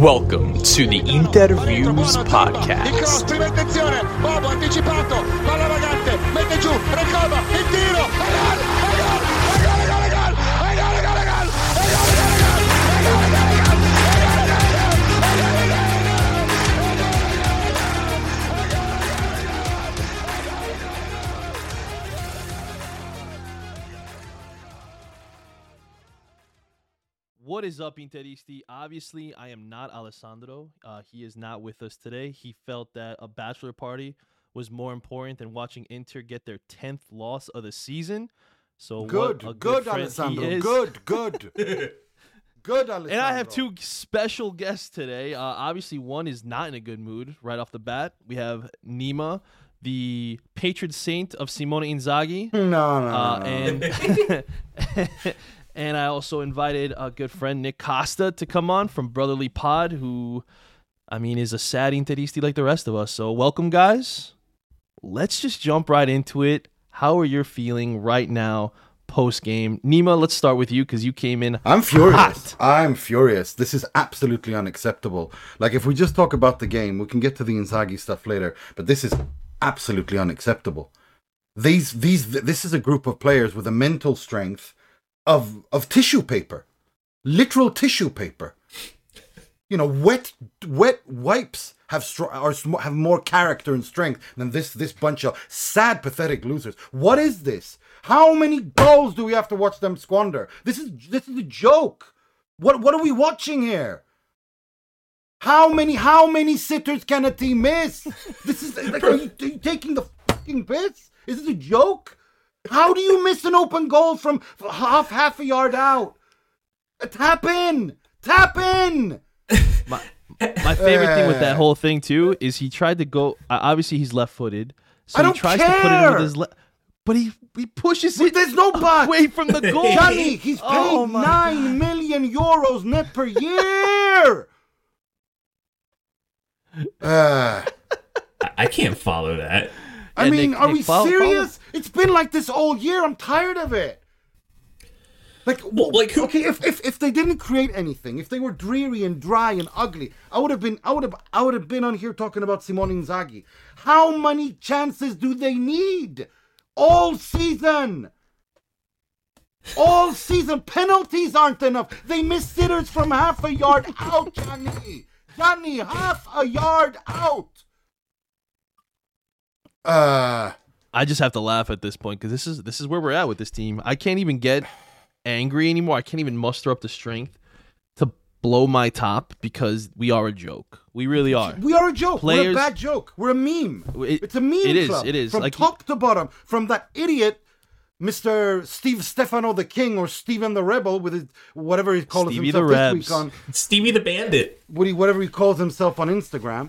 Welcome to the Interviews Podcast. Anticipato, palla vagante, mette giù, Recoba, il tiro, What is up, Interisti? Obviously, I am not Alessandro. Uh, he is not with us today. He felt that a bachelor party was more important than watching Inter get their 10th loss of the season. So what Good, a good, friend Alessandro. Good, good. good, Alessandro. And I have two special guests today. Uh, obviously, one is not in a good mood right off the bat. We have Nima, the patron saint of Simone Inzaghi. No, no, no. Uh, no. and and I also invited a good friend Nick Costa to come on from Brotherly Pod, who I mean is a sad Interisti like the rest of us. So welcome, guys. Let's just jump right into it. How are you feeling right now post game? Nima, let's start with you because you came in. I'm furious. hot. I'm furious. This is absolutely unacceptable. Like, if we just talk about the game, we can get to the Inzaghi stuff later. But this is absolutely unacceptable. These, these, this is a group of players with a mental strength of of tissue paper, literal tissue paper. You know, wet, wet wipes have str- are sm- have more character and strength than this this bunch of sad, pathetic losers. What is this? How many goals do we have to watch them squander? This is this is a joke. What what are we watching here? How many how many sitters can a team miss? This is like are you, are you taking the fucking piss? Is this a joke? How do you miss an open goal from half half a yard out? Uh, Tap in, tap in. My, my favorite thing with that Uh. whole thing too is he tried to go. Uh, obviously, he's left-footed, so I he don't tries to put it in with his left. But he he pushes But it there's no but. away from the goal. Johnny, he's paid Oh my nine million euros net per year. Uh, I- I can't follow that. I mean, are we follow- serious? It's been like this all year. I'm tired of it. Like, Well, like who- okay, if, if if they didn't create anything, if they were dreary and dry and ugly, I would have been, I would have, I would have been on here talking about Simone Inzaghi. How many chances do they need all season? All season penalties aren't enough. They miss sitters from half a yard out, Johnny. Johnny, half a yard out. Uh. I just have to laugh at this point because this is this is where we're at with this team. I can't even get angry anymore. I can't even muster up the strength to blow my top because we are a joke. We really are. We are a joke. We're a Players- bad joke. We're a meme. It- it's a meme it is, club. it is. From Like- top to bottom. From that idiot, Mr. Steve Stefano the King or Steven the Rebel with his whatever he calls Stevie himself the this Rebs. week on Stevie the Bandit. what he, whatever he calls himself on Instagram.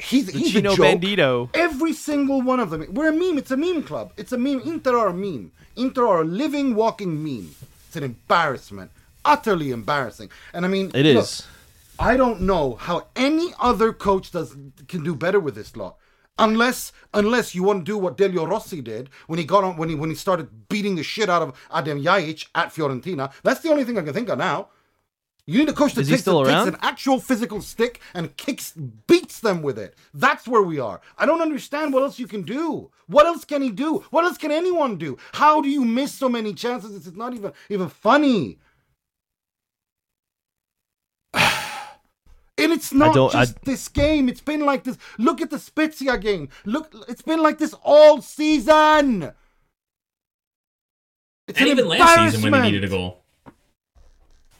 He's, he's Chino a joke. Bandito. Every single one of them. We're a meme. It's a meme club. It's a meme. Inter are a meme. Inter are a living, walking meme. It's an embarrassment. Utterly embarrassing. And I mean, It look, is. I don't know how any other coach does can do better with this lot. Unless unless you want to do what Delio Rossi did when he got on when he when he started beating the shit out of Adem Ljajić at Fiorentina. That's the only thing I can think of now. You need a coach that Is he takes, still takes an actual physical stick and kicks beats them with it. That's where we are. I don't understand what else you can do. What else can he do? What else can anyone do? How do you miss so many chances? It's not even even funny. And it's not don't- I- just this game. It's been like this. Look at the Spezia game. Look, it's been like this all season. It's And an even last season when they needed a goal.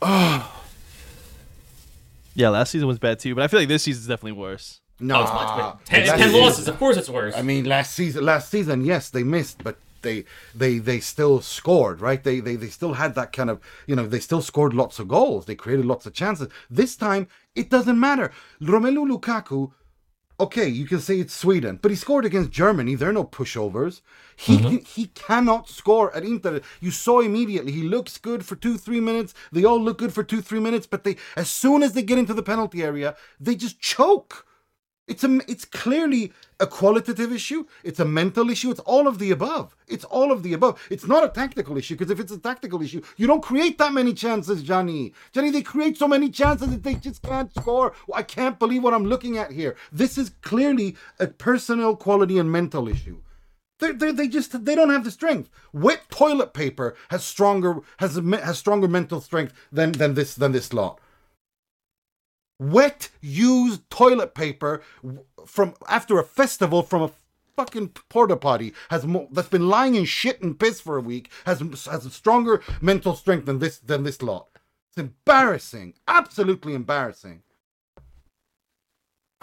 Yeah, last season was bad too, but I feel like this season's definitely worse. No, Oh, it's much better. Ten, last ten season- losses. Of course, it's worse. I mean, last season, last season, yes, they missed, but they they they still scored, right? They they they still had that kind of, you know, they still scored lots of goals. They created lots of chances. This time, it doesn't matter. Romelu Lukaku, okay, you can say it's Sweden, but he scored against Germany. There are no pushovers. He mm-hmm. he cannot score at Inter. You saw immediately. He looks good for two three minutes. They all look good for two three minutes, but they as soon as they get into the penalty area, they just choke. It's a it's clearly a qualitative issue. It's a mental issue. It's all of the above. It's all of the above. It's not a tactical issue because if it's a tactical issue, you don't create that many chances, Johnny. Johnny, they create so many chances that they just can't score. I can't believe what I'm looking at here. This is clearly a personal quality and mental issue. They they they just they don't have the strength. Wet toilet paper has stronger has has stronger mental strength than than this than this lot. Wet used toilet paper from after a festival from a fucking porta potty has mo- that's been lying in shit and piss for a week has has a stronger mental strength than this than this lot. It's embarrassing, absolutely embarrassing.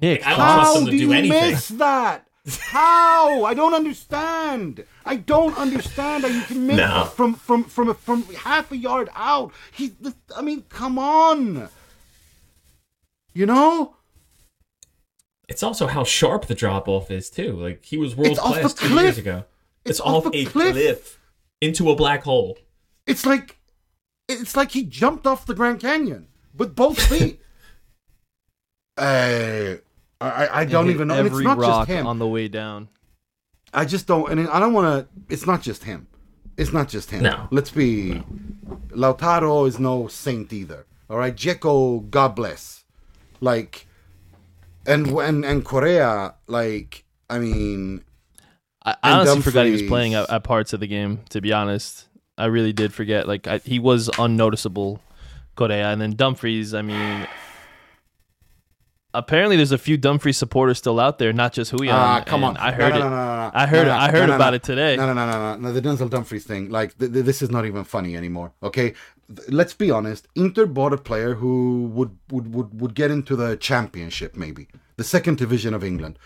Nick, I don't Fox- trust How them to do do you anything. miss that? How? I don't understand. I don't understand how you can miss No. from from from a, from half a yard out. He, I mean, come on. You know, It's also how sharp the drop off is too. Like he was world it's class two cliff. years ago. It's, It's off off a cliff. cliff. into a black hole. it's like it's like he jumped off the Grand Canyon with both feet. uh, I I don't even know. And it's every not rock just him. on the way down. I just don't, and I don't want to. It's not just him. It's not just him. No. Let's be. Lautaro is no saint either. All right, Dzeko, God bless. Like, and and and Correa, like, I mean, I, I And honestly forgot he was playing at, at parts of the game. To be honest, I really did forget. Like I, he was unnoticeable, Correa, and then Dumfries. I mean, apparently there's a few Dumfries supporters still out there, not just Huyan. ah, come on. I heard no, it. No, no, no, no. I heard it. I heard about it today. No, no, no, no, no, no. The Denzel Dumfries thing, like, th- th- this is not even funny anymore. Okay, Th- let's be honest. Inter bought a player who would would would would get into the championship, maybe the second division of England.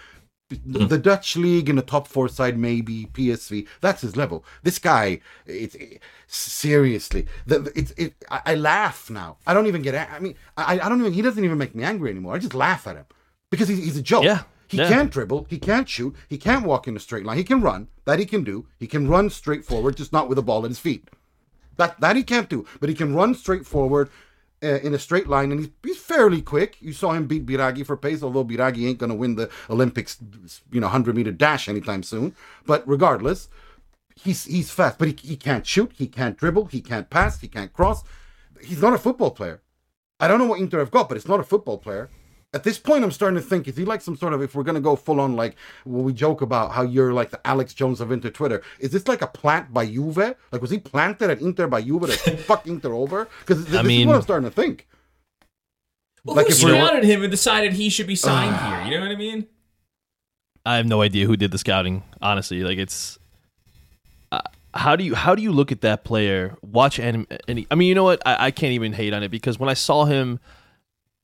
The Dutch league in the top four side, maybe PSV. That's his level. This guy, it's it, seriously. The, it's it. I, I laugh now. I don't even get. I mean, I I don't even. He doesn't even make me angry anymore. I just laugh at him because he's, he's a joke. Yeah, He yeah. can't dribble. He can't shoot. He can't walk in a straight line. He can run. That he can do. He can run straight forward, just not with a ball at his feet. That that he can't do. But he can run straight forward uh, in a straight line, and he's, he's fairly quick. You saw him beat Biraghi for pace, although Biraghi ain't going to win the Olympics, you know, hundred meter dash anytime soon. But regardless, he's he's fast. But he, he can't shoot. He can't dribble. He can't pass. He can't cross. He's not a football player. I don't know what Inter have got, but it's not a football player. At this point, I'm starting to think: Is he like some sort of? If we're gonna go full on, like when we joke about how you're like the Alex Jones of Inter Twitter, is this like a plant by Juve? Like was he planted at Inter by Juve to fuck Inter over? Because this is mean- what I'm starting to think. Well, Like who if scouted him and decided he should be signed here? You know what I mean? I have no idea who did the scouting. Honestly, like it's. Uh, how do you how do you look at that player? Watch and any. I mean, you know what? I, I can't even hate on it because when I saw him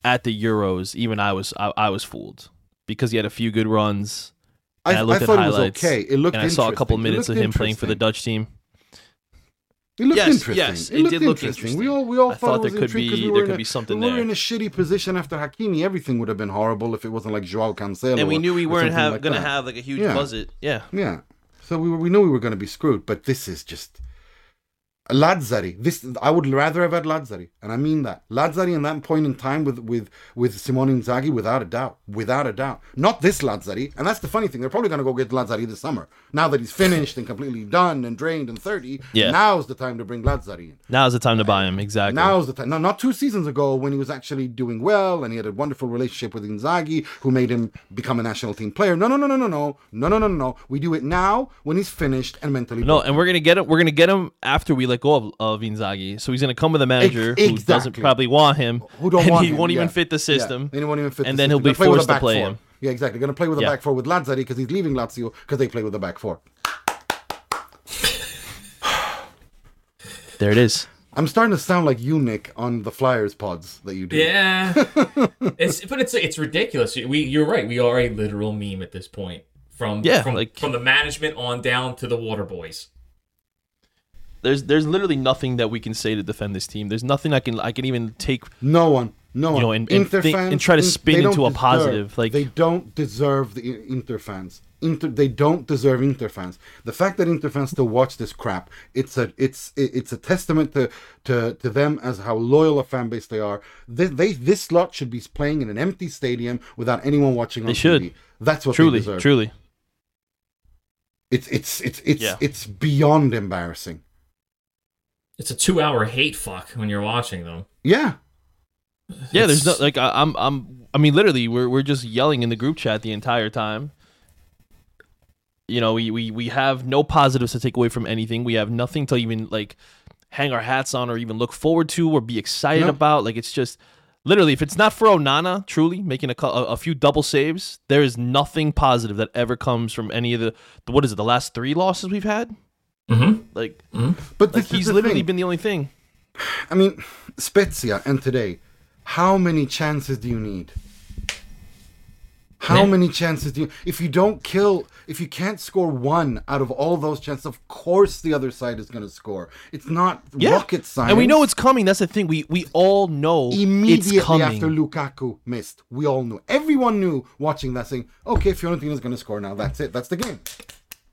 at the Euros, even I was I, I was fooled because he had a few good runs. I, I, looked I at thought it was highlights. okay. It looked. and I saw a couple minutes of him playing for the. Dutch team. It looked Yes, interesting. yes, it, it did look interesting. We all we all I thought, thought there could be- we there could a- be something We were there. in a shitty position after Hakimi. Everything would have been horrible if it wasn't like Joao Cancelo. And we knew we weren't have, like gonna that. have like a huge Yeah. buzz it. Yeah. Yeah. So we were, we knew we were going to be screwed, but this is just Lazzari. This I would rather have had Lazzari, and I mean that Lazzari in that point in time with with with Simone Inzaghi, without a doubt, without a doubt. Not this Lazzari, and that's the funny thing. They're probably going to go get Lazzari this summer. Now that he's finished and completely done and drained and thirty, Yeah. now's the time to bring Lazzari in. Now's the time to buy him. Exactly. Now's the time. No, not two seasons ago when he was actually doing well and he had a wonderful relationship with Inzaghi, who made him become a national team player. No, no, no, no, no, no, no, no, no, no, no. We do it now when he's finished and mentally. No, broken. and we're gonna get him. We're gonna get him after we let go of, of Inzaghi. So he's gonna come with a manager Ex- who doesn't probably want him, who don't and want he him, won't even yeah. fit the Yeah, system. He won't even fit and the then system. he'll be Gonna play forced to play four. him. Yeah, exactly. Going to play with a Yeah. back four with Lazzari because he's leaving Lazio because they play with the back four. There it is. I'm starting to sound like you, Nick, on the Flyers pods that you do. Yeah, it's but it's it's ridiculous. We you're right. We are a literal meme at this point. From Yeah, from, like- from the management on down to the water boys. There's there's literally nothing that we can say to defend this team. There's nothing I can I can even take. No one. No one. know, and- and think- fans, and try to spin into a positive, like- they don't deserve the Inter fans. Inter, they don't deserve Inter fans. The fact that Inter fans still watch this crap, it's a it's it's a testament to to, to them as how loyal a fan base they are. They, they this slot should be playing in an empty stadium without anyone watching on They should. TV. That's what truly, they deserve. truly. It's it's it's it's Yeah. it's beyond embarrassing. It's a two-hour hate fuck when you're watching them. Yeah. Yeah, there's no like I, I'm I'm I mean literally we're we're just yelling in the group chat the entire time. You know, we we we have no positives to take away from anything. We have nothing to even like hang our hats on or even look forward to or be excited No. about. Like it's just literally if it's not for Onana truly making a, cou- a a few double saves, there is nothing positive that ever comes from any of the, the what is it the last three losses we've had. Mhm. Like, But like he's literally thing. been the only thing. I mean, Spezia and today, how many chances do you need? How Yeah. many chances do you if you don't kill if you can't score one out of all those chances, of course the other side is gonna score. It's not rocket science. and we know it's coming. That's the thing. We we all know immediately it's coming. after Lukaku missed. We all knew. Everyone knew watching that saying, okay, Fiorentina's gonna score now. That's it. That's the game.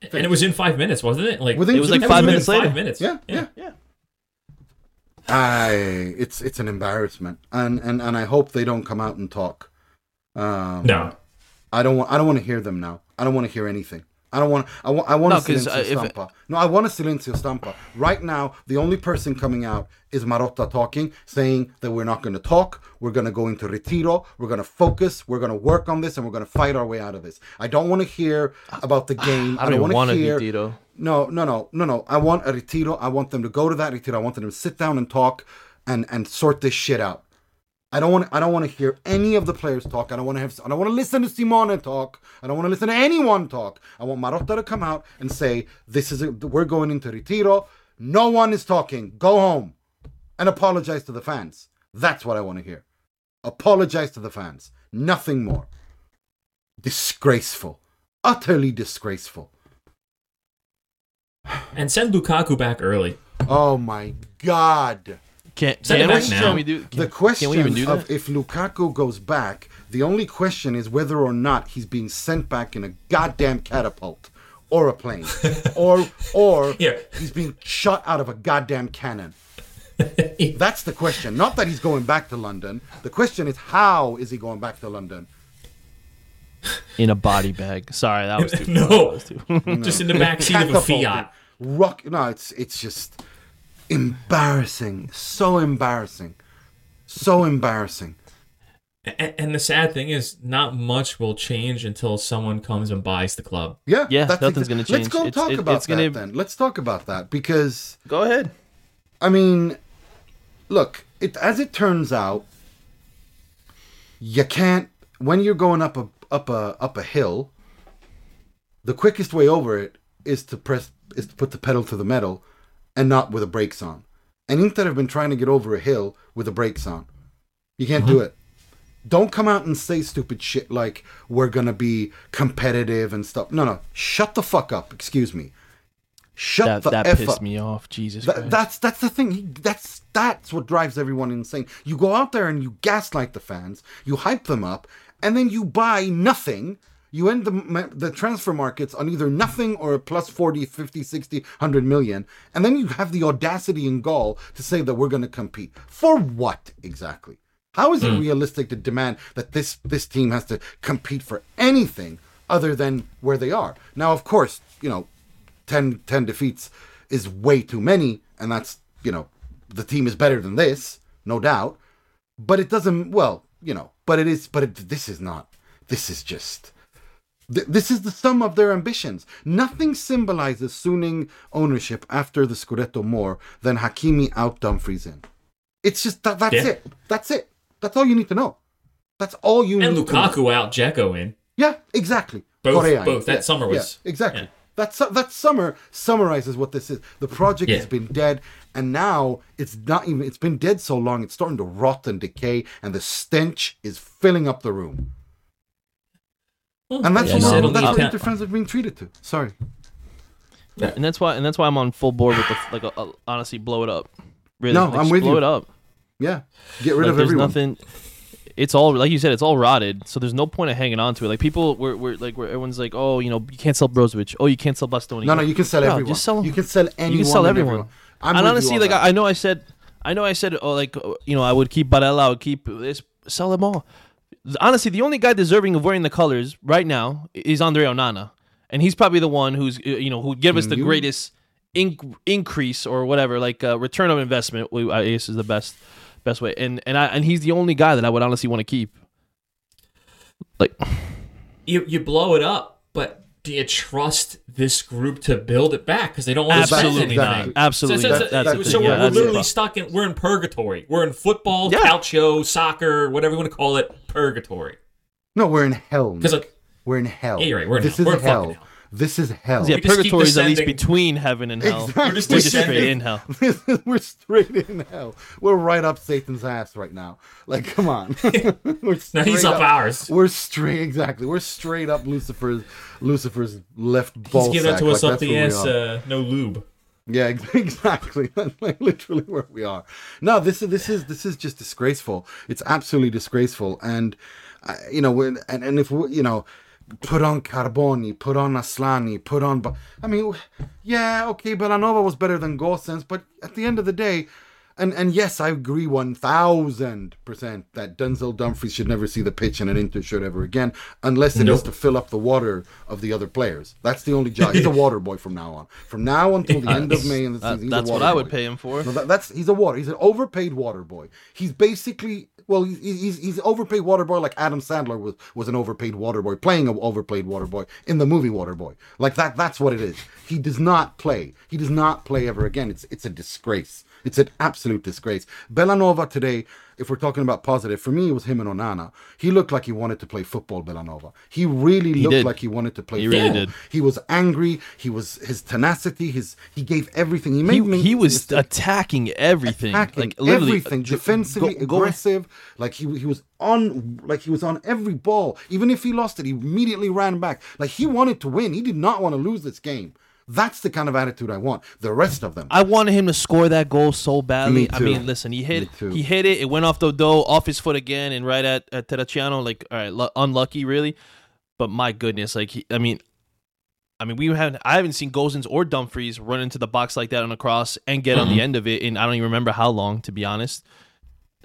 And it was in five minutes, wasn't it? Like Within It was like five minutes later. Five minutes. Yeah, yeah. yeah. I it's it's an embarrassment. And and and I hope they don't come out and talk. Um No. I don't want. I don't want to hear them now. I don't want to hear anything. I don't want. I want. I want No, 'cause, silenzio uh, stampa. No, I want a silenzio stampa. Right now, the only person coming out is Marotta talking, saying that we're not going to talk. We're going to go into retiro. We're going to focus. We're going to work on this, and we're going to fight our way out of this. I don't want to hear about the game. I don't wanna want to hear. Tito. No, no, no, no, no. I want a retiro. I want them to go to that retiro. I want them to sit down and talk and and sort this shit out. I don't want. I don't want to hear any of the players talk. I don't want to have. I don't want to listen to Simone talk. I don't want to listen to anyone talk. I want Marotta to come out and say, "This is. A, we're going into retiro. No one is talking. Go home, and apologize to the fans. That's what I want to hear. Apologize to the fans. Nothing more. Disgraceful. Utterly disgraceful. And send Lukaku back early. Oh my God. Can, Send it can, back we, now. can we do? Can, the question can we even do of that? if Lukaku goes back, the only question is whether or not he's being sent back in a goddamn catapult or a plane, or or Yeah. he's being shot out of a goddamn cannon. That's the question. Not that he's going back to London. The question is how is he going back to London? in a body bag. Sorry, that was too. No. That was too- Just in the back seat of a Fiat. Rock. No, it's it's just embarrassing. So embarrassing. So embarrassing. A- And the sad thing is, not much will change until someone comes and buys the club. Yeah, Yeah, that's nothing's exa- gonna change. Let's go It's- talk it- about it's that gonna- then. Let's talk about that because Go ahead. I mean, look, it as it turns out, you can't when you're going up a up a up a hill. The quickest way over it is to press is to put the pedal to the metal, and not with the brakes on. And Inter have been trying to get over a hill with the brakes on. You can't do mm-hmm. it. Don't come out and say stupid shit like we're gonna be competitive and stuff. No, no, shut the fuck up. Excuse me. Shut That the that f pissed up. me off. Jesus Christ. that's that's the thing. That's that's what drives everyone insane. You go out there and you gaslight the fans, you hype them up, and then you buy nothing. You end the the transfer markets on either nothing or a plus 40, 50, 60, 100 million, and then you have the audacity and gall to say that we're going to compete. For what exactly? How is it hmm. realistic to demand that this this team has to compete for anything other than where they are? Now, of course, you know, 10, 10 defeats is way too many, and that's, you know, the team is better than this, no doubt. But it doesn't, well, you know, but it is, but it, this is not, this is just, th- this is the sum of their ambitions. Nothing symbolizes Suning ownership after the Scudetto more than Hakimi out Dumfries in. It's just, that, that's Yeah. it. That's it. That's all you need to know. That's all you And need to know. And Lukaku out, Dzeko in. Yeah, exactly. Both- Correa. both. That summer was- yeah, exactly. yeah. That su- that summer summarizes what this is. The project Yeah. has been dead, and now it's not even. It's been dead so long, it's starting to rot and decay, and the stench is filling up the room. And that's Yeah, what, no, it'll that's need what time. Inter fans are being treated to. Sorry. and that's why and that's why I'm on full board with the like uh, uh, honestly blow it up. Really, No, like, I'm just with blow you. it up. Yeah, get rid Like, of there's everyone. nothing. it's all like you said, it's all rotted. So there's no point of hanging on to it. Like people, were we're like, where everyone's like, oh, you know, you can't sell Brozovic. Oh, you can't sell Bastoni. No, no, you can sell No, everyone. just sell- you can sell anyone. you can sell and everyone. I'm and honestly, like that. I I know I said, I know I said, oh, like uh, you know, I would keep Barella, I would keep this, sell them all. Honestly, the only guy deserving of wearing the colors right now is Andre Onana, and he's probably the one who's uh, you know who would give us the You- greatest inc- increase or whatever, like uh, return of investment. we- I guess is the best best way, and and I and he's the only guy that I would honestly want to keep. Like, You you blow it up, but do you trust this group to build it back? Because they don't want to spend absolutely exactly. anything. not. Absolutely, So, so- not. so- that's the so we're, Yeah, we're that's literally stuck in. We're in purgatory. We're in football, Yeah. calcio, soccer, whatever you want to call it, purgatory. no, we're in hell. Because Nick. we're in hell. Yeah, you're right, we're in this hell. is We're hell. hell. This is hell. Yeah, We purgatory is at least between heaven and hell. Exactly. We're just We're just straight in hell. we're straight in hell. We're right up Satan's ass right now. Like, come on. we're Now he's straight up ours. We're straight, exactly. We're straight up Lucifer's Lucifer's left ball He's giving it sack. to us like, up the ass, uh, no lube. Yeah, exactly. That's like literally where we are. No, this is this is this is just disgraceful. It's absolutely disgraceful. And uh, you know, when and and if we, you know, put on Carboni, put on Aslani, put on. Ba- I mean, yeah, okay, Bellanova was better than Gosens, but at the end of the day. And, and yes, I agree one thousand percent that Denzel Dumfries should never see the pitch in an Inter shirt ever again, unless it is Nope. to fill up the water of the other players. That's the only job. He's a water boy from now on. From now until the end of May in the That- season, a that's what water I would pay him for. That, that's he's a water. He's an overpaid water boy. He's basically well, he's he's, overpaid water boy like Adam Sandler was was an overpaid water boy playing an overpaid water boy in the movie Water Boy. Like that. That's what it is. He does not play. He does not play ever again. It's it's a disgrace. It's an absolute disgrace. Bellanova today, if we're talking about positive, for me it was him and Onana. He looked like he wanted to play football. Bellanova. He really looked did. like he wanted to play. He really did. He was angry. He was his tenacity. His he gave everything. He made He, me. he was mistake- attacking everything, attacking like literally uh, everything, ju- defensively go- go- aggressive. Like he he was on, like he was on every ball. Even if he lost it, he immediately ran back. Like he wanted to win. He did not want to lose this game. That's the kind of attitude I want. The rest of them, I wanted him to score that goal so badly. Me too. I mean, listen, he hit Me he hit it. It went off the dough, off his foot again, and right at at Terracciano. Like, all right, lu- unlucky, really. But my goodness, like, he, I mean, I mean, we haven't. I haven't seen Gosens or Dumfries run into the box like that on a cross and get on the end of it. And I don't even remember how long, to be honest.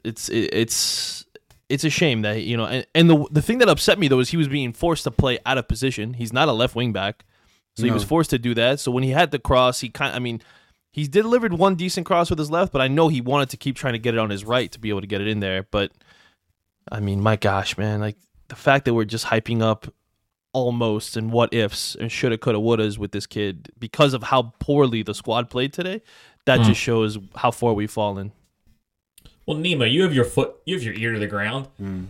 It's it, it's it's a shame that you know. And, and the the thing that upset me though is he was being forced to play out of position. He's not a left wing back. So he was forced to do that. So when he had the cross, he kind I mean, he delivered one decent cross with his left, but I know he wanted to keep trying to get it on his right to be able to get it in there. But I mean, my gosh, man, like the fact that we're just hyping up almost and what ifs and shoulda, coulda, wouldas with this kid because of how poorly the squad played today, that just shows how far we've fallen. Well, Nima, you have your foot, you have your ear to the ground.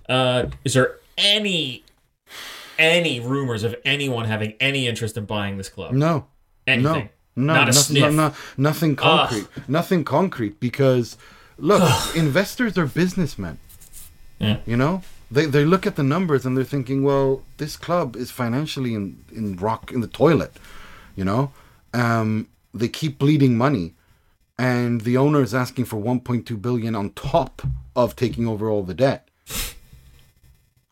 Uh, is there any any rumors of anyone having any interest in buying this club? no, Anything? no, no, Not a nothing, sniff. no, no, nothing concrete, nothing concrete. Because look, investors are businessmen. Yeah. You know, they they look at the numbers and they're thinking, well, this club is financially in in rock in the toilet. You know, um, they keep bleeding money, and the owner is asking for 1.2 billion on top of taking over all the debt.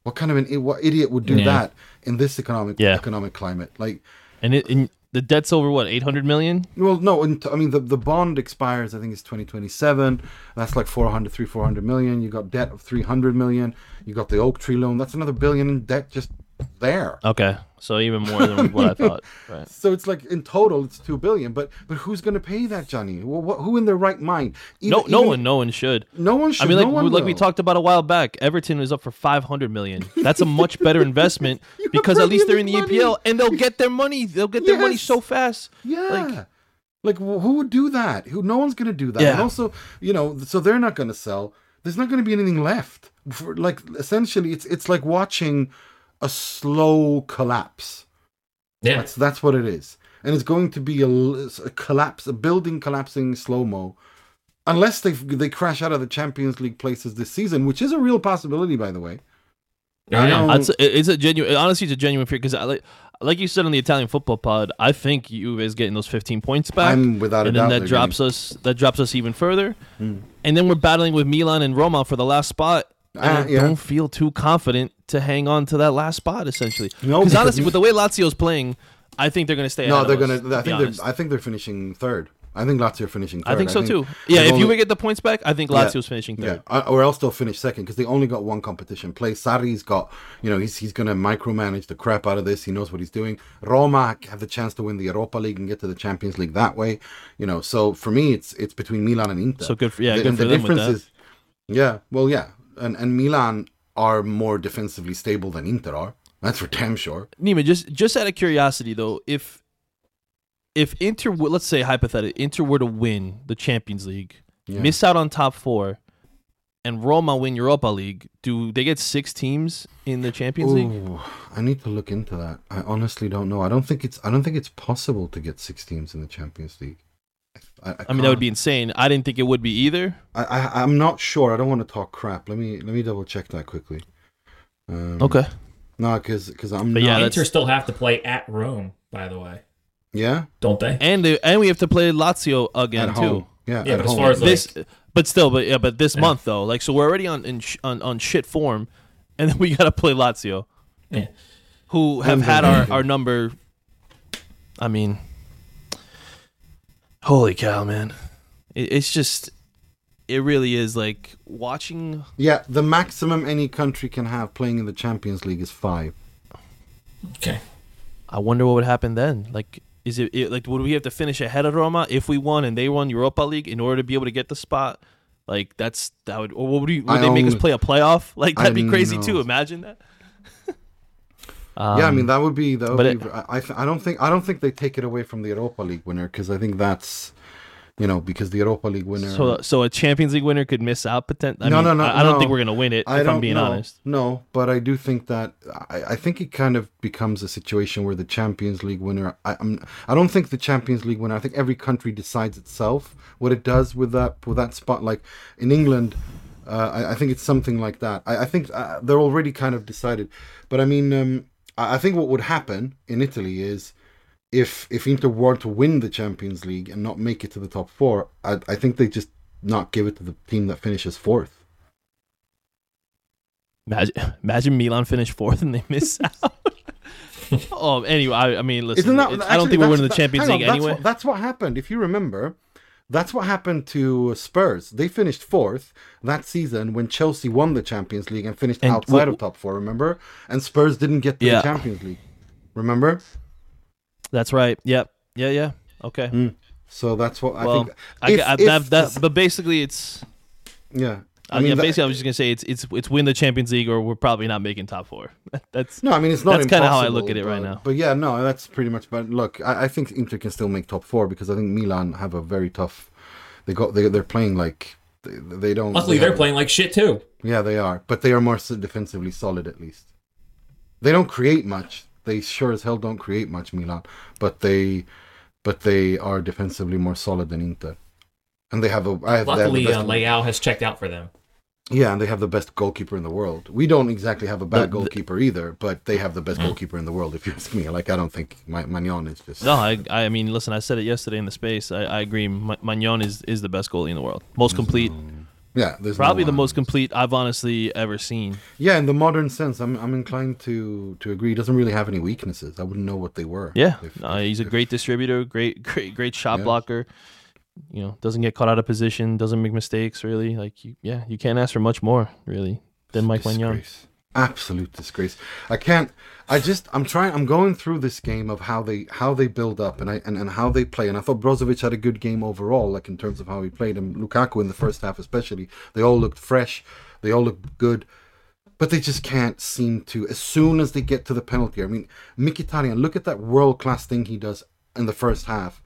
What kind of an what idiot would do Yeah. that in this economic Yeah. economic climate? Like, And it and the debt's over what, eight hundred million? well, no, I mean the the bond expires. I think it's 2027. That's like 400, 3, 400 million. You got debt of 300 million. You got the Oaktree loan. That's another billion in debt just there. Okay. So even more than what I thought. Right. So it's like in total it's two billion. But but who's going to pay that, Johnny? Well, what, who in their right mind? No, Even- no even- one, no one should. No one should. I mean, like no one like we talked about a while back, Everton is up for five hundred million. That's a much better investment because at least they're in the money. EPL and they'll get their money. They'll get their money so fast. Yeah. Like- Like, wh- who would do that? Who? No one's going to do that. Yeah. And also, you know, so they're not going to sell. There's not going to be anything left. For, like, essentially, it's it's like watching a slow collapse. Yeah. That's that's what it is, and it's going to be a collapse, a building collapsing slow mo, unless they they crash out of the Champions League places this season, which is a real possibility, by the way. I know. know. It's a, it's a genuine. Honestly, it's a genuine fear because, like, like you said on the Italian football pod, I think Juve is getting those fifteen points back. I'm without a and doubt. then that drops getting- us. That drops us even further. Hmm. And then we're battling with Milan and Roma for the last spot. I yeah. don't feel too confident to hang on to that last spot. Essentially, No, because honestly, with the way Lazio's playing, I think they're going to stay. No, they're gonna. I think they're. I think they're finishing third. I think Lazio are finishing third. I think so too. Yeah, if you only- would get the points back, I think Yeah. Lazio's finishing Yeah, third. uh, or else they'll finish second because they only got one competition play. Sarri's got, you know, he's he's going to micromanage the crap out of this. He knows what he's doing. Roma have the chance to win the Europa League and get to the Champions League that way. You know, so for me, it's it's between Milan and Inter. So good for- yeah, The- good the for them with difference that. is, yeah, well, yeah, and and Milan are more defensively stable than Inter are. That's for damn sure. Nima, just just out of curiosity though, if if Inter, let's say hypothetically, Inter were to win the Champions League, Yeah. miss out on top four, and Roma win Europa League, do they get six teams in the Champions League? I need to look into that. I honestly don't know. I don't think it's I don't think it's possible to get six teams in the Champions League. I, I, I mean, that would be insane. I didn't think it would be either. I, I I'm not sure. I don't want to talk crap. Let me let me double check that quickly. Um, Okay. No, because because I'm But not, yeah, Inter still have to play at Rome, by the way, yeah don't they? And they, and we have to play Lazio again at too. home. Yeah, Yeah, at but as far as, like- This, but still, but yeah, but this Yeah. month though, like, so we're already on in sh- on, on shit form, and then we got to play Lazio, Yeah. who have had our, our number. I mean, holy cow, man! It, it's just, it really is like watching. yeah, the maximum any country can have playing in the Champions League is five. Okay. I wonder what would happen then. Like, is it, it like would we have to finish ahead of Roma if we won and they won Europa League in order to be able to get the spot? Like that's that would or would, we, would I they make us play a playoff? Like that'd be crazy know. too. Imagine that. Yeah, I Um, mean that would be that would but be. I I, I don't think I don't think they take it away from the Europa League winner because I think that's you know because the Europa League winner. So, so a Champions League winner could miss out. Potentially. No, no, no, I, I don't no. think we're gonna win it. I if I'm being know. honest. No, but I do think that I, I think it kind of becomes a situation where the Champions League winner. I, I'm. I don't think the Champions League winner. I think every country decides itself what it does with that with that spot. Like in England, uh, I, I think it's something like that. I, I think uh, they're already kind of decided. But I mean, um, I, think what would happen in Italy is. If if Inter were to win the Champions League and not make it to the top four, I, I think they just not give it to the team that finishes fourth. Imagine, imagine Milan finish fourth and they miss out. oh, anyway, I, I mean, listen. That? it's- I don't think we're winning the that's- Champions on, League that's anyway. What, that's what happened. If you remember, that's what happened to Spurs. They finished fourth that season when Chelsea won the Champions League and finished And outside of top four. Remember? And Spurs didn't get to Yeah. the Champions League. Remember? That's right. Yep. Yeah. Yeah. Okay. Mm. So that's what I think. I, if- I, if that, that, but basically, it's. yeah. I mean, yeah, that- basically, I was just gonna say it's it's it's win the Champions League or we're probably not making top four. That's No, I mean it's not. That's kinda how I look at it right now. But yeah, no, that's pretty much. But look, I, I think Inter can still make top four because I think Milan have a very tough. They got they they're playing like they, they don't. Luckily, they they're playing like shit too. Yeah, they are, but they are more defensively solid at least. They don't create much. They sure as hell don't create much, Milan, but they, but they are defensively more solid than Inter, and they have a. I have, they have the Luckily, best, uh, Leao has checked out for them. yeah, and they have the best goalkeeper in the world. We don't exactly have a bad The- the- goalkeeper either, but they have the best goalkeeper in the world. If you ask me, like I don't think Ma- Maignan is just. no. I I mean, listen. I said it yesterday in the space. I, I agree. Ma- Maignan is is the best goalie in the world. Most complete. Yeah, there's no Probably the most complete I've honestly ever seen. Yeah, in the modern sense, I'm I'm inclined to to agree. He doesn't really have any weaknesses. I wouldn't know what they were. Yeah, If- uh, if- he's a if- great distributor, great, great, great shot Yeah. blocker. You know, doesn't get caught out of position, doesn't make mistakes. Really, like you, yeah, you can't ask for much more, really, than Mike Maignan. Absolute disgrace. I can't. I just. I'm trying. I'm going through this game of how they how they build up and I and, and how they play. And I thought Brozovic had a good game overall, like in terms of how he played. And Lukaku in the first half, especially, they all looked fresh. They all looked good. But they just can't seem to. As soon as they get to the penalty, I mean, Mkhitaryan. Look at that world class thing he does in the first half.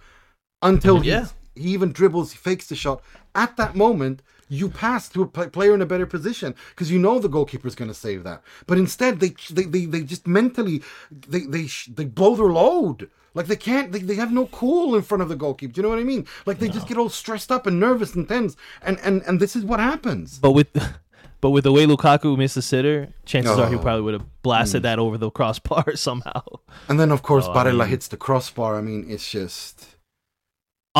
Until Yeah. He even dribbles, he fakes the shot. At that moment, you pass to a pl- player in a better position because you know the goalkeeper's going to save that. But instead, they they, they, they just mentally they they they blow their load. Like they can't, they, they have no cool in front of the goalkeeper. Do you know what I mean? Like they just get all stressed up and nervous and tense, and and and this is what happens. But with, but with the way Lukaku missed the sitter, chances are he Oh. probably would have blasted mm. that over the crossbar somehow. And then of course Oh, I Barella mean- hits the crossbar. I mean, it's just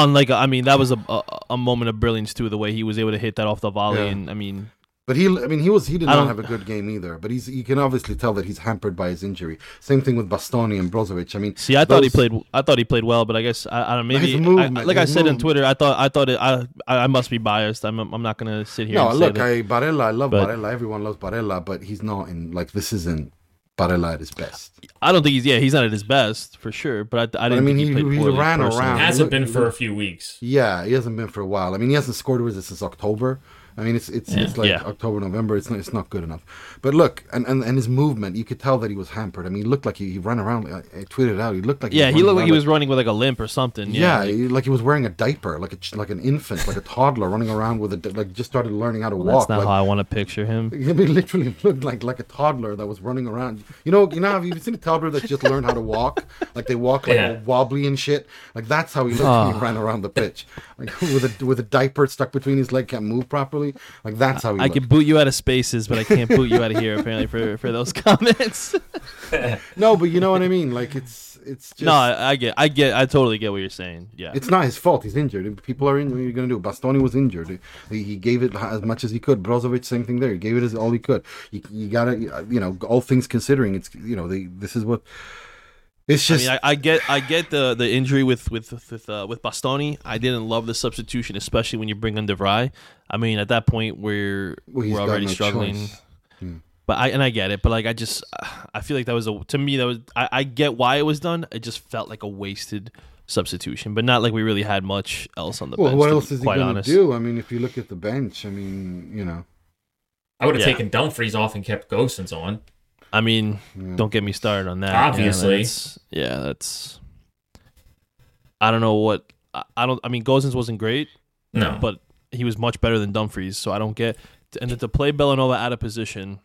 Unlike, I mean, that was a, a a moment of brilliance too. The way he was able to hit that off the volley, Yeah. and I mean, But he, I mean, he was he did I not have a good game either. But he's you can obviously tell that he's hampered by his injury. Same thing with Bastoni and Brozovic. I mean, See, I thought he played. I thought he played well, but I guess I, I don't. Maybe His I- movement, like I said on. Twitter, I thought I thought it. I I must be biased. I'm I'm not gonna sit here. No, and look. I Barella, I love But- Barella. Everyone loves Barella, but he's not in like this isn't Barella at his best. I don't think he's. Yeah, he's not at his best for sure. But I, I didn't. I mean, think he- he, played he poorly ran personally. around. Hasn't look- been for look- a few weeks. Yeah, he hasn't been for a while. I mean, he hasn't scored with us since October. I mean, it's it's, it's like Yeah. October, November. It's not it's not good enough. But look, and, and, and his movement, you could tell that he was hampered. I mean, he looked like he, he ran around. I, I tweeted out. He looked like Yeah, he running looked like he was running with like a limp or something. Yeah, Yeah, like- he- like he was wearing a diaper, like a like an infant, like a toddler running around with a like just started learning how to that's walk. not like, how I want to picture him. He literally looked like like a toddler that was running around. You know, you know, have you seen a toddler that just learned how to walk? Like they walk like Yeah. wobbly and shit. Like that's how he looked when he ah. ran around the pitch, like with a with a diaper stuck between his leg, can't move properly. Like that's how he I looked. can boot you out of spaces, but I can't boot you out of here. Apparently, for for those comments. No, but you know what I mean. Like it's it's just no, I, I get, I get, I totally get what you're saying. Yeah, It's not his fault. He's injured. People are in. What are you going to do? Bastoni was injured. He, he gave it as much as he could. Brozovic, same thing there. He gave it as all he could. You, you got to, you know, all things considering, it's you know, they, this is what. It's I just. mean, I, I get, I get the the injury with with with uh, with Bastoni. I didn't love the substitution, especially when you bring in de Vrij. I mean, at that point, we're Well, we're already no struggling. choice. But I and I get it, but like I just I feel like that was a to me that was I, I get why it was done. It just felt like a wasted substitution, but not like we really had much else on the well, bench. what else be is he going to do? I mean, if you look at the bench, I mean, you know, I would have Yeah. taken Dumfries off and kept Gosens on. I mean, don't get me started on that. Yeah, Obviously. that's, yeah, that's. I don't know what I, I don't. I mean, Gosens wasn't great, No, but he was much better than Dumfries. So I don't get. And then to play Bellanova out of position,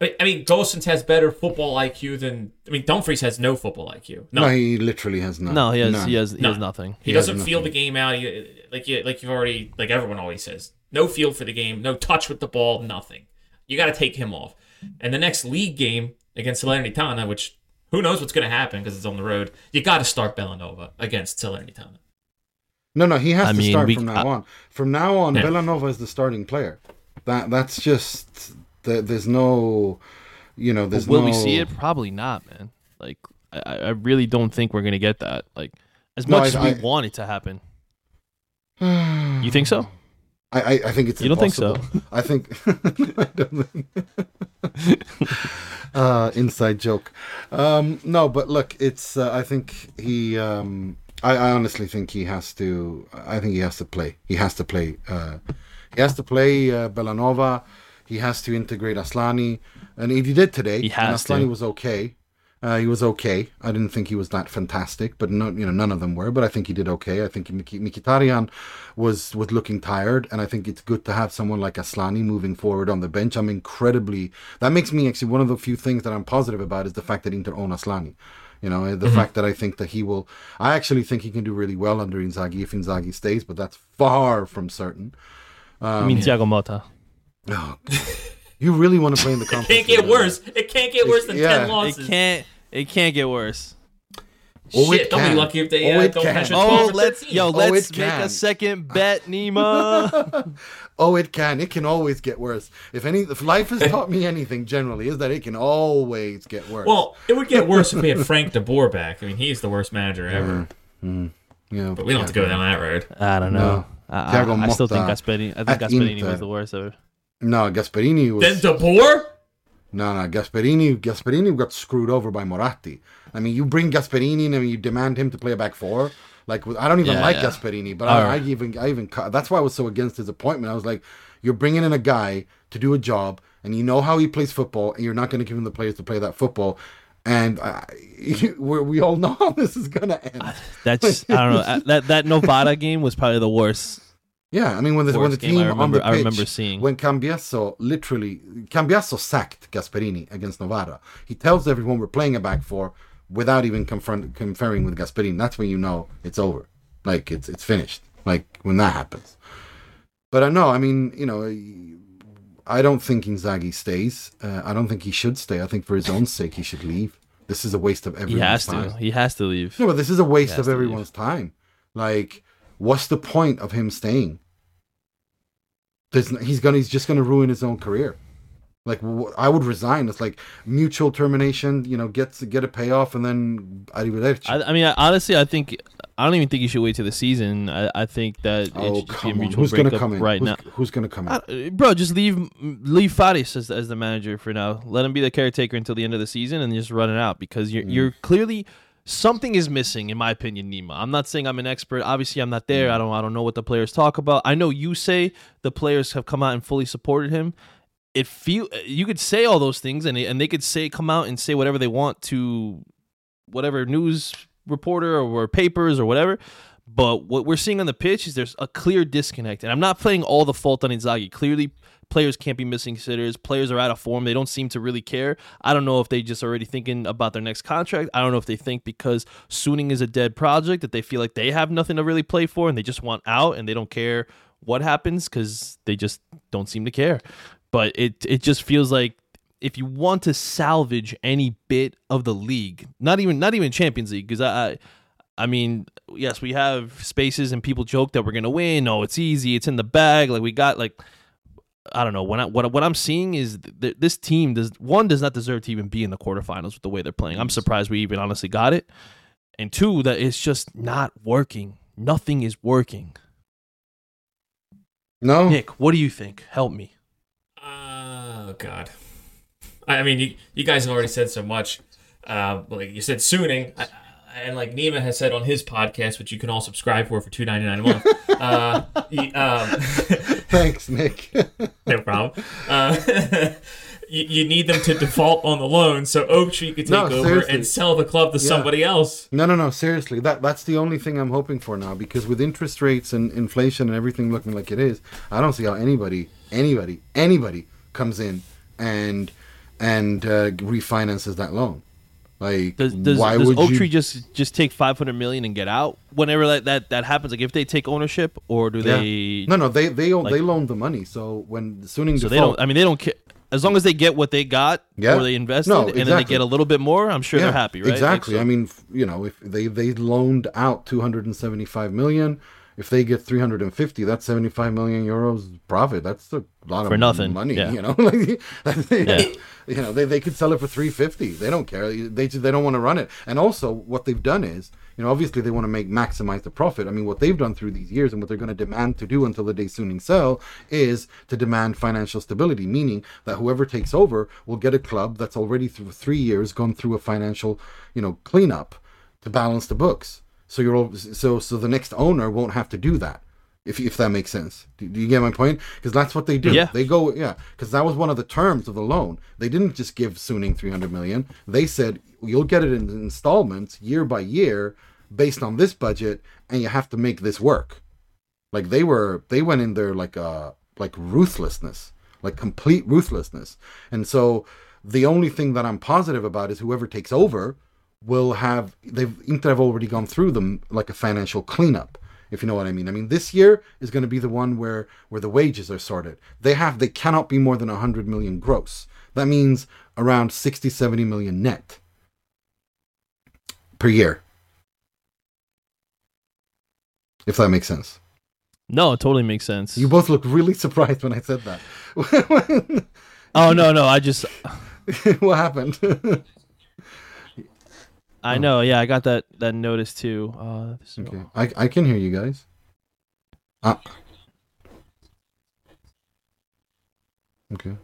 I I mean, Gosens has better football IQ than. I mean, Dumfries has no football IQ. no, No, he literally has none. no, he has None. he has he No. has nothing. he he doesn't feel the game out. He, like you, like you've already, like everyone always says, no feel for the game, no touch with the ball, nothing. You got to take him off. And the next league game against Salernitana, which who knows what's going to happen because it's on the road, you got to start Bellanova against Salernitana. No, no, he has I to mean, start we- from now I- on. From now on, Yeah. Bellanova is the starting player. That that's just the, there's no, you know, there's no Will no. we see it? Probably not, man. Like I, I really don't think we're gonna get that. Like as No, much as we I- want it to happen. You think so? I, I, I think it's You don't think so? I think I don't think uh, inside joke. Um, no, but look, it's uh, I think he um, I, I honestly think he has to I think he has to play. He has to play uh, he has to play uh, Bellanova. He has to integrate Aslani, and he did today. He and has Aslani to. was okay. Uh, he was okay. I didn't think he was that fantastic, but no, you know, none of them were. But I think he did okay. I think Mik- Mkhitaryan was was looking tired, and I think it's good to have someone like Aslani moving forward on the bench. I'm incredibly. That makes me actually one of the few things that I'm positive about is the fact that Inter own Aslani. You know, the fact that I think that he will. I actually think he can do really well under Inzaghi if Inzaghi stays, but that's far from certain. I Um, mean, Thiago Motta. Oh, you really want to play in the It can't get League, worse. It can't get worse than Yeah. ten It can't. It can't get worse. Oh, Shit, it don't be can. lucky if they Oh, uh, it don't can. finish at Oh, 12 or let's 13. yo, Oh, let's it make can. a second bet, Nima. Oh, it can. It can always get worse. If any, if life has taught me anything, generally, is that it can always get worse. Well, it would get worse if we had Frank de Boer back. I mean, he's the worst manager ever. yeah, But we don't have to go down that road. I don't know. No. I, I- I still think Motta Gasperini. I think at Gasperini was the worst ever. No, Gasperini was Then de Boer? No, no. Gasperini, Gasperini got screwed over by Moratti. I mean, you bring Gasperini in and you demand him to play a back four. Like, I don't even Yeah, like yeah. Gasperini, but I, I even, I even, that's why I was so against his appointment. I was like, you're bringing in a guy to do a job, and you know how he plays football, and you're not going to give him the players to play that football. And I, we we all know how this is going to end. That's I don't know. Uh, That that Novara game was probably the worst. Yeah, I mean when the when the team I on remember- the I remember seeing. when Cambiasso literally Cambiasso sacked Gasperini against Novara. He tells everyone we're playing a back four without even confront, conferring with Gasperini. That's when you know it's over, like it's it's finished. Like when that happens. But I know, I mean, you know, I don't think Inzaghi stays. Uh, I don't think he should stay. I think for his own sake he should leave. This is a waste of He everyone's has time. to. He has to leave. No, but this is a waste of to leave. everyone's time. Like, what's the point of him staying? There's he's gonna he's just gonna ruin his own career. Like I would resign. It's like mutual termination. You know, get get a payoff and then arrivederci. I, I mean, I, honestly, I think I don't even think you should wait to the season. I, I think that it oh should just be a mutual Who's breakup come in? right who's, now. who's gonna come in? Bro, just leave leave Farris as, as the manager for now. Let him be the caretaker until the end of the season and just run it out because you're mm. you're clearly something is missing in my opinion, Nima. I'm not saying I'm an expert. Obviously, I'm not there. Mm. I don't I don't know what the players talk about. I know you say the players have come out and fully supported him. It feel you could say all those things and they, and they could say come out and say whatever they want to whatever news reporter or, or papers or whatever. But what we're seeing on the pitch is there's a clear disconnect, and I'm not playing all the fault on Inzaghi. Clearly, players can't be missing sitters. Players are out of form. They don't seem to really care. I don't know if they just already thinking about their next contract. I don't know if they think because Suning is a dead project that they feel like they have nothing to really play for and they just want out and they don't care what happens because they just don't seem to care. But it it just feels like if you want to salvage any bit of the league, not even not even Champions League, because I, I I mean, yes, we have spaces and people joke that we're gonna win. Oh, it's easy, it's in the bag. Like we got like I don't know. When I, what what I'm seeing is th- this team does one does not deserve to even be in the quarterfinals with the way they're playing. I'm surprised we even honestly got it, and two that it's just not working. Nothing is working. no, Nick, what do you think? Help me. Oh God. I I mean, you, you guys have already said so much. Uh, like you said, Suning, I- and like Nima has said on his podcast, which you can all subscribe for for two ninety nine a month. uh, he- um, thanks, Nick. no problem. Uh, you, you need them to default on the loan so Oaktree could take No, over seriously. and sell the club to somebody else. No, no, no. Seriously, that that's the only thing I'm hoping for now. Because with interest rates and inflation and everything looking like it is, I don't see how anybody, anybody, anybody comes in and and uh, refinances that loan. Like, Does does, why does would Oak you? Tree just just take 500 million and get out whenever that, that that happens? Like if they take ownership, or do Yeah. they? No, no, they they own, like- they loaned the money. So when Suning So default, they don't. I mean, they don't care as long as they get what they got Yeah. or they invested, No, exactly. and then they get a little bit more. I'm sure they're happy, right? Like, Exactly. so- I mean, you know, if they they loaned out 275 million, if they get 350, that's 75 million euros profit. That's a lot For of nothing, money. yeah. You know, like Yeah. you know, they, they could sell it for 350. They don't care. They just, they don't want to run it. And also, what they've done is, you know, obviously they want to make maximize the profit. I mean, what they've done through these years and what they're going to demand to do until the day Suning sell is to demand financial stability, meaning that whoever takes over will get a club that's already through three years gone through a financial, you know, cleanup to balance the books. So you're all, so so the next owner won't have to do that. If, if that makes sense, do, do you get my point? Because that's what they do. Yeah. They go, yeah, because that was one of the terms of the loan. They didn't just give Suning 300 million. They said you'll get it in installments year by year based on this budget, and you have to make this work. Like they were, they went in there like uh like ruthlessness, like complete ruthlessness. And so the only thing that I'm positive about is whoever takes over will have they've Inter have already gone through them like a financial cleanup if you know what I mean. I mean this year is going to be the one where where the wages are sorted. They have they cannot be more than 100 million gross. That means around 60 70 million net per year. If that makes sense. no, it totally makes sense. You both looked really surprised when I said that. oh no, no, I just what happened? I know. Yeah, I got that that notice too. Uh, okay. I I can hear you guys. Ah. Okay.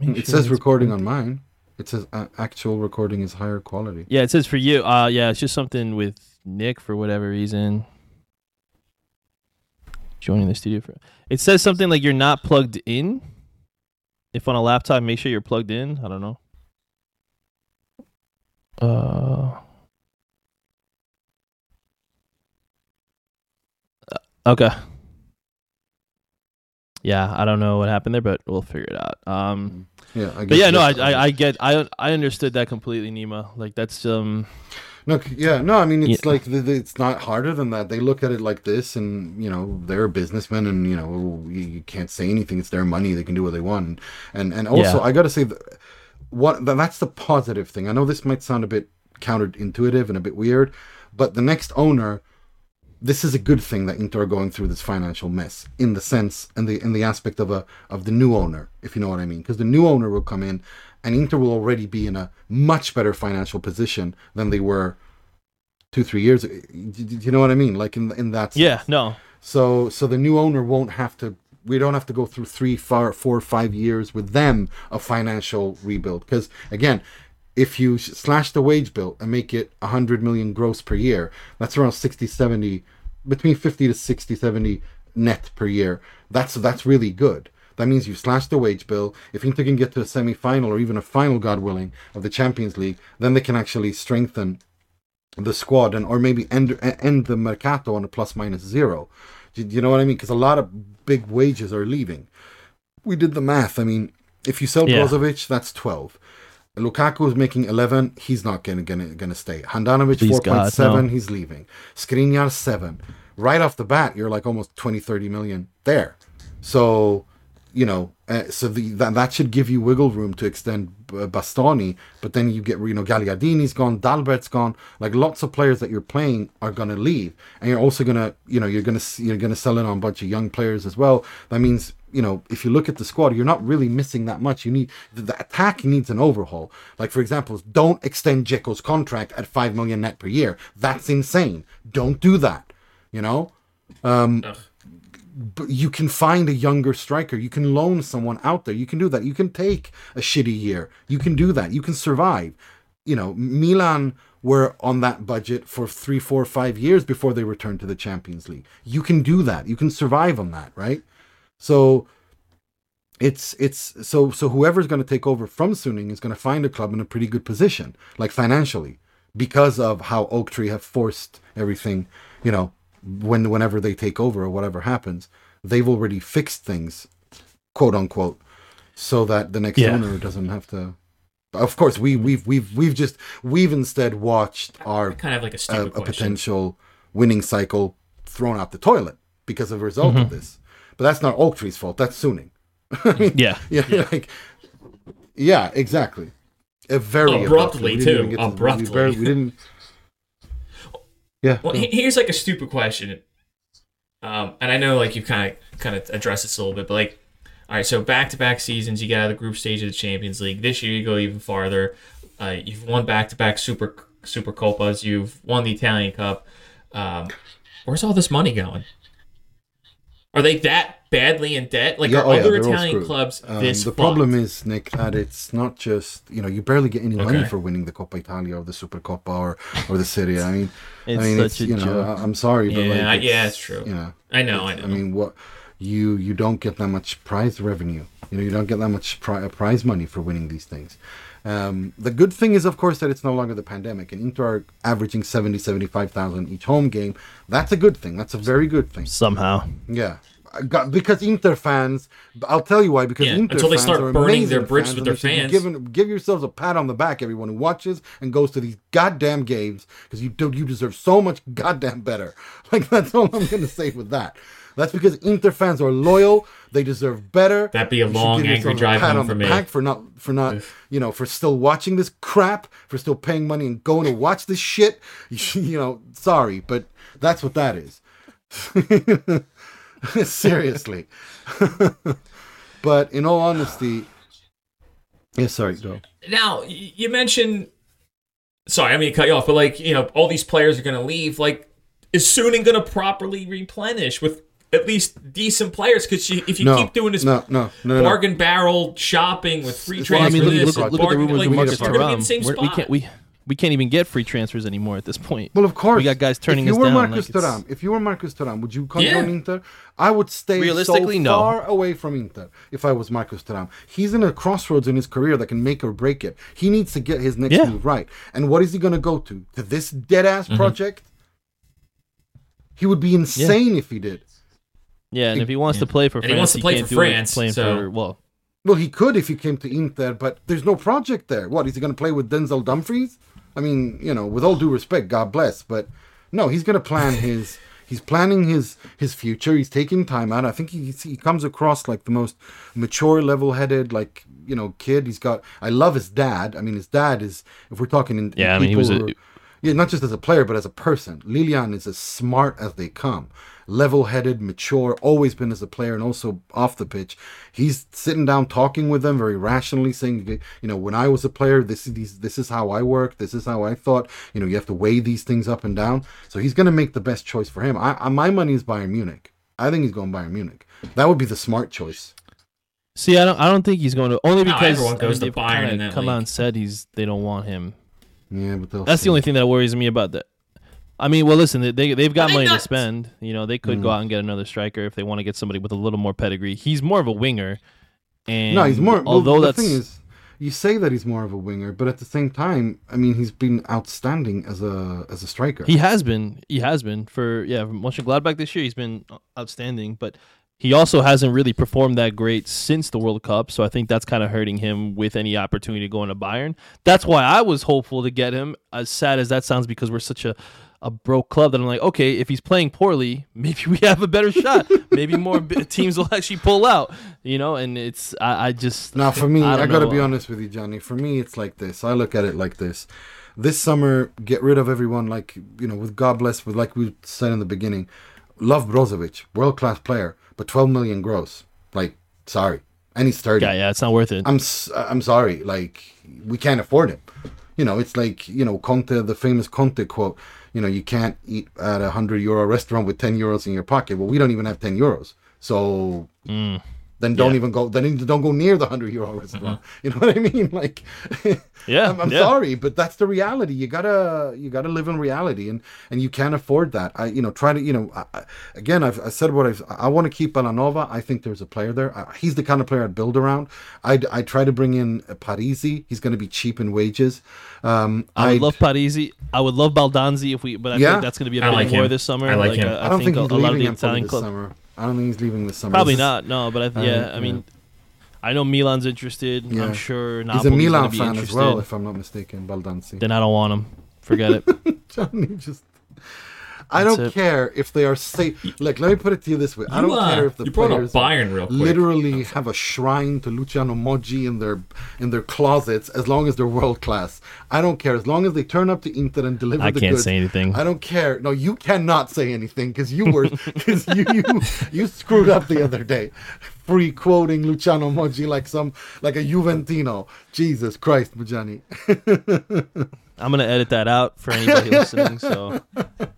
make It sure says recording on mine. It says uh, actual recording is higher quality. Yeah, it says for you. Uh, yeah, it's just something with Nick for whatever reason. Joining the studio for it says something like you're not plugged in. If on a laptop, make sure you're plugged in. I don't know. Uh. Okay. Yeah, I don't know what happened there, but we'll figure it out. Um, Yeah, I but yeah, no, I, I, I get, I, I understood that completely, Nima. Like that's um, No, yeah, no. I mean, it's Yeah. like it's not harder than that. They look at it like this, and you know, they're businessmen, and you know, you, can't say anything. It's their money; they can do what they want. And and also, Yeah. I got to say, what that's the positive thing. I know this might sound a bit counterintuitive and a bit weird, but the next owner, this is a good thing that Inter are going through this financial mess in the sense and the in the aspect of a of the new owner, if you know what I mean, because the new owner will come in and Inter will already be in a much better financial position than they were two three years. ago. Do do you know what I mean? Like in in that sense. Yeah, no. So so the new owner won't have to. We don't have to go through three, four, four, five years with them of financial rebuild. Because again, if you slash the wage bill and make it 100 million gross per year, that's around 60, 70, between 50 to 60, 70 net per year. That's that's really good. That means you slash the wage bill. If Inter can get to a semi-final or even a final, God willing, of the Champions League, then they can actually strengthen the squad and or maybe end end the mercato on a plus minus zero. Do you know what I mean? Because a lot of big wages are leaving. We did the math. I mean, if you sell Yeah. Brozovic, that's twelve. Lukaku is making eleven. He's not gonna gonna gonna stay. Handanovic Please four God, point seven. no. He's leaving. Skriniar seven. Right off the bat, you're like almost 20, 30 million there. So you know, uh, so the that, that should give you wiggle room to extend Bastoni, but then you get you know Gagliardini's gone, Dalbert's gone, like lots of players that you're playing are gonna leave, and you're also gonna you know you're gonna you're gonna sell in on a bunch of young players as well. That means you know if you look at the squad, you're not really missing that much. You need the, the attack needs an overhaul. Like for example, don't extend Dzeko's contract at five million net per year. That's insane. Don't do that. You know Ugh. You can find a younger striker. You can loan someone out there. You can do that. You can take a shitty year. You can do that. You can survive. You know, Milan were on that budget for three, four, five years before they returned to the Champions League. You can do that. You can survive on that, right? So it's it's so so whoever's going to take over from Suning is going to find a club in a pretty good position, like financially, because of how Oaktree have forced everything. You know, when whenever they take over or whatever happens, they've already fixed things, quote unquote, so that the next Yeah. owner doesn't have to. Of course, we we've we've we've just we've instead watched our kind of like a a, a potential winning cycle thrown out the toilet because of a result Mm-hmm. of this. But that's not Oaktree's fault. That's Suning. Yeah. Yeah, like yeah, exactly. A very Abruptly, We too. to- we Abruptly. barely- we didn't. Yeah. Well, he- here's like a stupid question, um, and I know like you've kind of kind of addressed this a little bit, but like, all right, so back to back seasons, you get out of the group stage of the Champions League. This year, you go even farther. Uh, you've won back to back super super copas. You've won the Italian Cup. Um, where's all this money going? Are they that badly in debt? Like, Yeah, are oh other they're Italian clubs Um, this the fucked? problem is, Nick, that it's not just you know you barely get any money for winning the Coppa Italia or the Supercoppa or or the Serie. I mean, It's I mean, such it's, a you know, joke. I, I'm sorry, but Yeah, like, yeah, it's, it's true. You know, I know, I know. I mean, what you you don't get that much prize revenue. You know, you don't get that much pri- prize money for winning these things. Um, the good thing is, of course, that it's no longer the pandemic, and Inter are averaging 70, 75,000 each home game. That's a good thing. That's a very good thing. Somehow. Yeah. Because Inter fans, I'll tell you why. Because Yeah, Inter until they fans start are burning their amazing bridges with their they should be fans. Give yourselves a pat on the back, everyone who watches and goes to these goddamn games, because you do, you deserve so much goddamn better. Like that's all I'm gonna say with that. That's because Inter fans are loyal. They deserve better. That'd be a You long, angry drive pat home on for the me. back for not for not you know for still watching this crap, for still paying money and going to watch this shit. You know, sorry, but that's what that is. Seriously. but in all honesty, yeah, sorry, go. Now you mentioned. Sorry, I mean to cut you off, but like you know, all these players are going to leave. Like, is Suning going to properly replenish with at least decent players? Because if you No, keep doing this no, no, no, no, no. bargain barrel shopping with free Well, Well, I mean, look, this, look, look at the rumors like, of we Marcus need a you're gonna be in Thuram. the same We're- We can't we we can't even get free transfers anymore at this point. Well, of course. We got guys turning if you us were down, Marcus like, Thuram, if you were Marcus Thuram, would you come Yeah. join Inter? I would stay so Realistically, no. far away from Inter if I was Marcus Thuram. He's in a crossroads in his career that can make or break it. He needs to get his next Yeah. move right. And what is he going to go to? To this dead ass Mm-hmm. project? He would be insane if he did. Yeah, and if he wants to play for And France, he wants to play can't for do France, Playing so- for well, Well, he could if he came to Inter, but there's no project there. What is he going to play with Denzel Dumfries? I mean, you know, with all due respect, God bless, but no, he's going to plan his. He's planning his his future. He's taking time out. I think he he comes across like the most mature, level-headed, like you know, kid. He's got. I love his dad. I mean, his dad is. If we're talking in, Yeah, in I mean, he people was a- yeah, not just as a player, but as a person. Lilian is as smart as they come. Level headed, mature, always been as a player and also off the pitch. He's sitting down talking with them very rationally, saying, you know, when I was a player, this is these, this is how I work, this is how I thought. You know, you have to weigh these things up and down. So he's going to make the best choice for him. I, I, my money is Bayern Munich. I think he's going Bayern Munich. That would be the smart choice. See, I don't. I don't think he's going to only No, because everyone goes I mean, to they've Bayern kinda in come out and said he's they don't want him. Yeah, but they'll That's see. the only thing that worries me about that. I mean, well, listen, they they- they've got Are they money to spend. You know, they could Mm. go out and get another striker if they want to get somebody with a little more pedigree. He's more of a winger, and No, he's more. Well, Although the that's thing is, you say that he's more of a winger, but at the same time, I mean, he's been outstanding as a as a striker. he has been he has been for yeah from Mönchengladbach this year. He's been outstanding, but he also hasn't really performed that great since the World Cup. So I think that's kind of hurting him with any opportunity to go into Bayern. That's why I was hopeful to get him. As sad as that sounds, because we're such a a broke club that I'm like, okay, if he's playing poorly, maybe we have a better shot. maybe more b- teams will actually pull out, you know. And it's I, I just Now, for me, I I, gotta be uh, honest with you, Johnny. For me, it's like this. I look at it like this. This summer, get rid of everyone. Like you know, with God bless, with like we said in the beginning, love Brozovic, world class player, but 12 million gross. Like, sorry, and he's 30. yeah, yeah, it's not worth it. I'm I'm sorry, like we can't afford him. You know, it's like you know Conte, the famous Conte quote. You know, you can't eat at a hundred euro restaurant with ten euros in your pocket. Well, we don't even have ten euros, so Mm. Then don't Yeah. even go. Then don't go near the hundred euro restaurant. You know what I mean? Like, Yeah, I'm, I'm yeah. sorry, but that's the reality. You gotta you gotta live in reality, and and you can't afford that. I you know try to you know I, I- again I've I said what I've I want to keep Bellanova. I think there's a player there. I, he's the kind of player I'd build around. I I try to bring in Parisi. He's going to be cheap in wages. Um, I would I'd- love Parisi. I would love Baldanzi if we, but I Yeah. think that's going to be a big like war him. this summer. I like him. uh, I don't think, a, he's a lot of the him for Italian this clubs summer. I don't think he's leaving this summer. probably not. No, but I, Uh, yeah, I mean, I know Milan's interested. Yeah. I'm sure He's a Milan fan interested. as well, if I'm not mistaken. Baldanzi. Then I don't want him. Forget it. Johnny just. I don't it. care if they are safe. Look, let me put it to you this way: I You, don't uh, care if the players Bayern real quick. literally have a shrine to Luciano Moggi in their in their closets, as long as they're world class. I don't care as long as they turn up to Inter and deliver I the can't goods. say anything. I don't care. No, you cannot say anything because you were because you, you you screwed up the other day, free quoting Luciano Moggi like some like a Juventino. Jesus Christ, Majani. I'm gonna edit that out for anybody listening. So,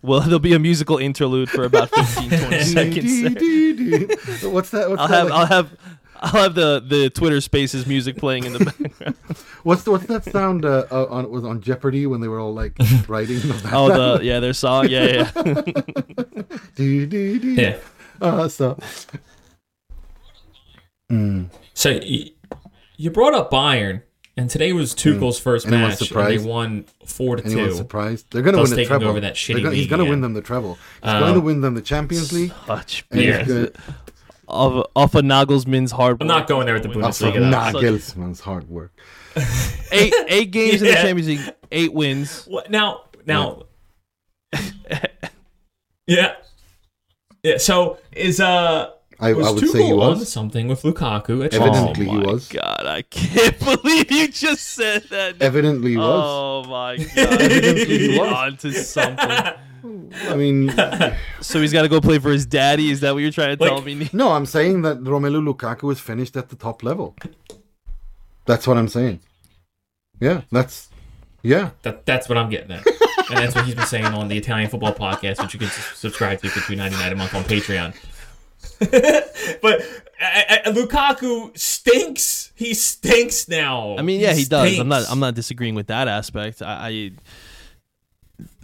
well, there'll be a musical interlude for about 15, 20 seconds. What's that? What's I'll that? have, like- I'll have, I'll have the the Twitter Spaces music playing in the background. What's the, what's that sound uh, uh, on was on Jeopardy when they were all like writing? That Oh, the yeah, their song, yeah, yeah. do, do, do. Yeah. Uh, so So you, you brought up Bayern, and today was Tuchel's first Hmm. Anyone match, and they won four to anyone two. surprised? They're going to win the treble. over that shitty They're gonna- he's going to win them the treble. He's Uh, going to win them the Champions League. Such and he's Yeah. off off of Nagelsmann's hard. I'm not going there with the off of Bundesliga. Nagelsmann's hard work. Eight eight games in the Champions League, eight wins. What now? Now, yeah, yeah. So is uh, I, was I would say he on was. something with Lukaku at Evidently Chelsea? he oh was. God, I can't believe you just said that. Evidently he was. Oh my God, Evidently he He's was. onto something. I mean, So he's got to go play for his daddy. Is that what you're trying to Like- tell me? no, I'm saying that Romelu Lukaku is finished at the top level. That's what I'm saying. Yeah, that's yeah. That, that's what I'm getting at. and that's what he's been saying on the Italian Football Podcast, which you can subscribe to for two ninety nine a month on Patreon. but I, I, Lukaku stinks. He stinks now. I mean, yeah, he does. I'm not. I'm not disagreeing with that aspect. I,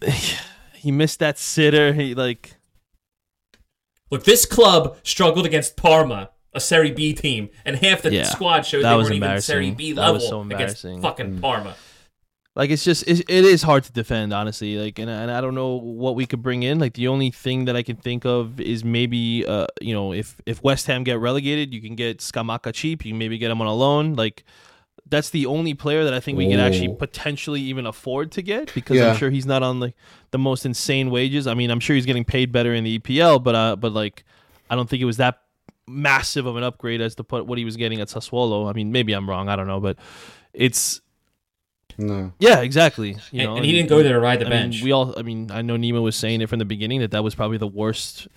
I he missed that sitter. He like Look, this club struggled against Parma, a Serie B team, and half the Yeah, squad showed they weren't even. Serie B That level so against fucking mm. Parma. Like it's just it, it is hard to defend honestly like and, and i don't know what we could bring in like the only thing that i can think of is maybe uh you know if if west ham get relegated you can get scamacca cheap you can maybe get him on a loan like that's the only player that i think we can actually Oh. potentially even afford to get because Yeah. i'm sure he's not on like the most insane wages i mean i'm sure he's getting paid better in the epl but uh but like i don't think it was that massive of an upgrade as to put what he was getting at sassuolo i mean maybe i'm wrong i don't know but it's No. Yeah, exactly. You And- know, and he didn't go there to ride the I bench. Mean, we all. I mean, I know Nima was saying it from the beginning that that was probably the worst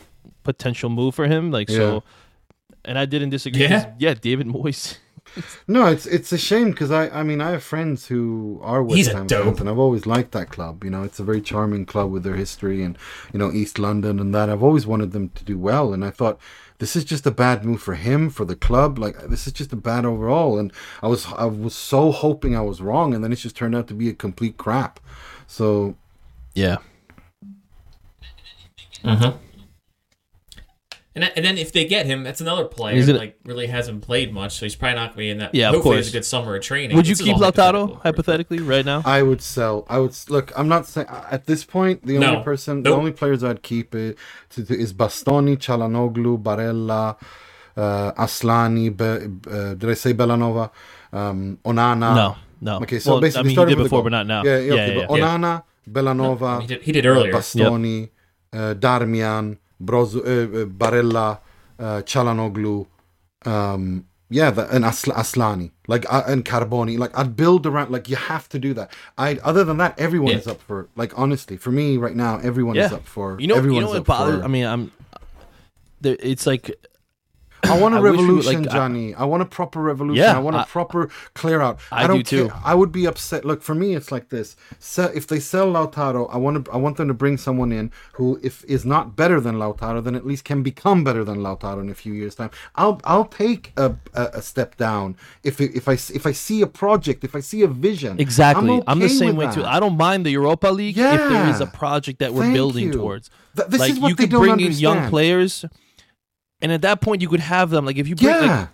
potential move for him. Like so, and I didn't disagree. Yeah? 'cause, yeah. David Moyes. No, it's it's a shame because I I mean I have friends who are West He's a Ham dope. fans and I've always liked that club. You know, it's a very charming club with their history and you know East London and that. I've always wanted them to do well, and I thought this is just a bad move for him for the club. Like this is just a bad overall, and I was I was so hoping I was wrong, and then it's just turned out to be a complete crap. So Yeah. Mm-hmm. And, that- and then if they get him, that's another player He's that gonna- like really hasn't played much, so he's probably not going to be in that. Yeah, of hopefully, course. has a good summer of training. Would you This keep all Lautaro hypothetically right now? I would sell. I would look. I'm not saying at this point. The only No. person, the only players I'd keep it, to, to, is Bastoni, Çalhanoğlu, Barella, uh, Aslani. Be, uh, did I say Bellanova? Um, Onana. no, no. Okay, so Well, basically, I mean, he did before, but not now. Yeah, yeah. yeah, okay, yeah. yeah. Onana, Bellanova, He did, he did earlier. Bastoni, uh, Darmian, Brozo, uh, uh, Barella, uh, Çalhanoğlu, um, yeah, the, and Asl- Aslani, like uh, and Carboni. Like I'd build around. Like you have to do that. I other than that, everyone Yeah. is up for. Like honestly, for me right now, everyone is up for. You know, you know what bothers? for. I mean, I'm. There, it's like I want a I would, revolution, like, Johnny. I, want a proper revolution. Yeah, I want a I- proper clear out. I I, don't do too. care. I would be upset. Look, for me, it's like this. So if they sell Lautaro, I want to. I want them to bring someone in who, if is not better than Lautaro, then at least can become better than Lautaro in a few years' time. I'll I'll take a, a, a step down if if I if I see a project, if I see a vision. exactly. I'm, the same way too. I don't mind the Europa League if there is a project that we're Thank building you. towards. Th- this like is what you they could don't bring in young players, and at that point you could have them. Like if you bring like, Yeah.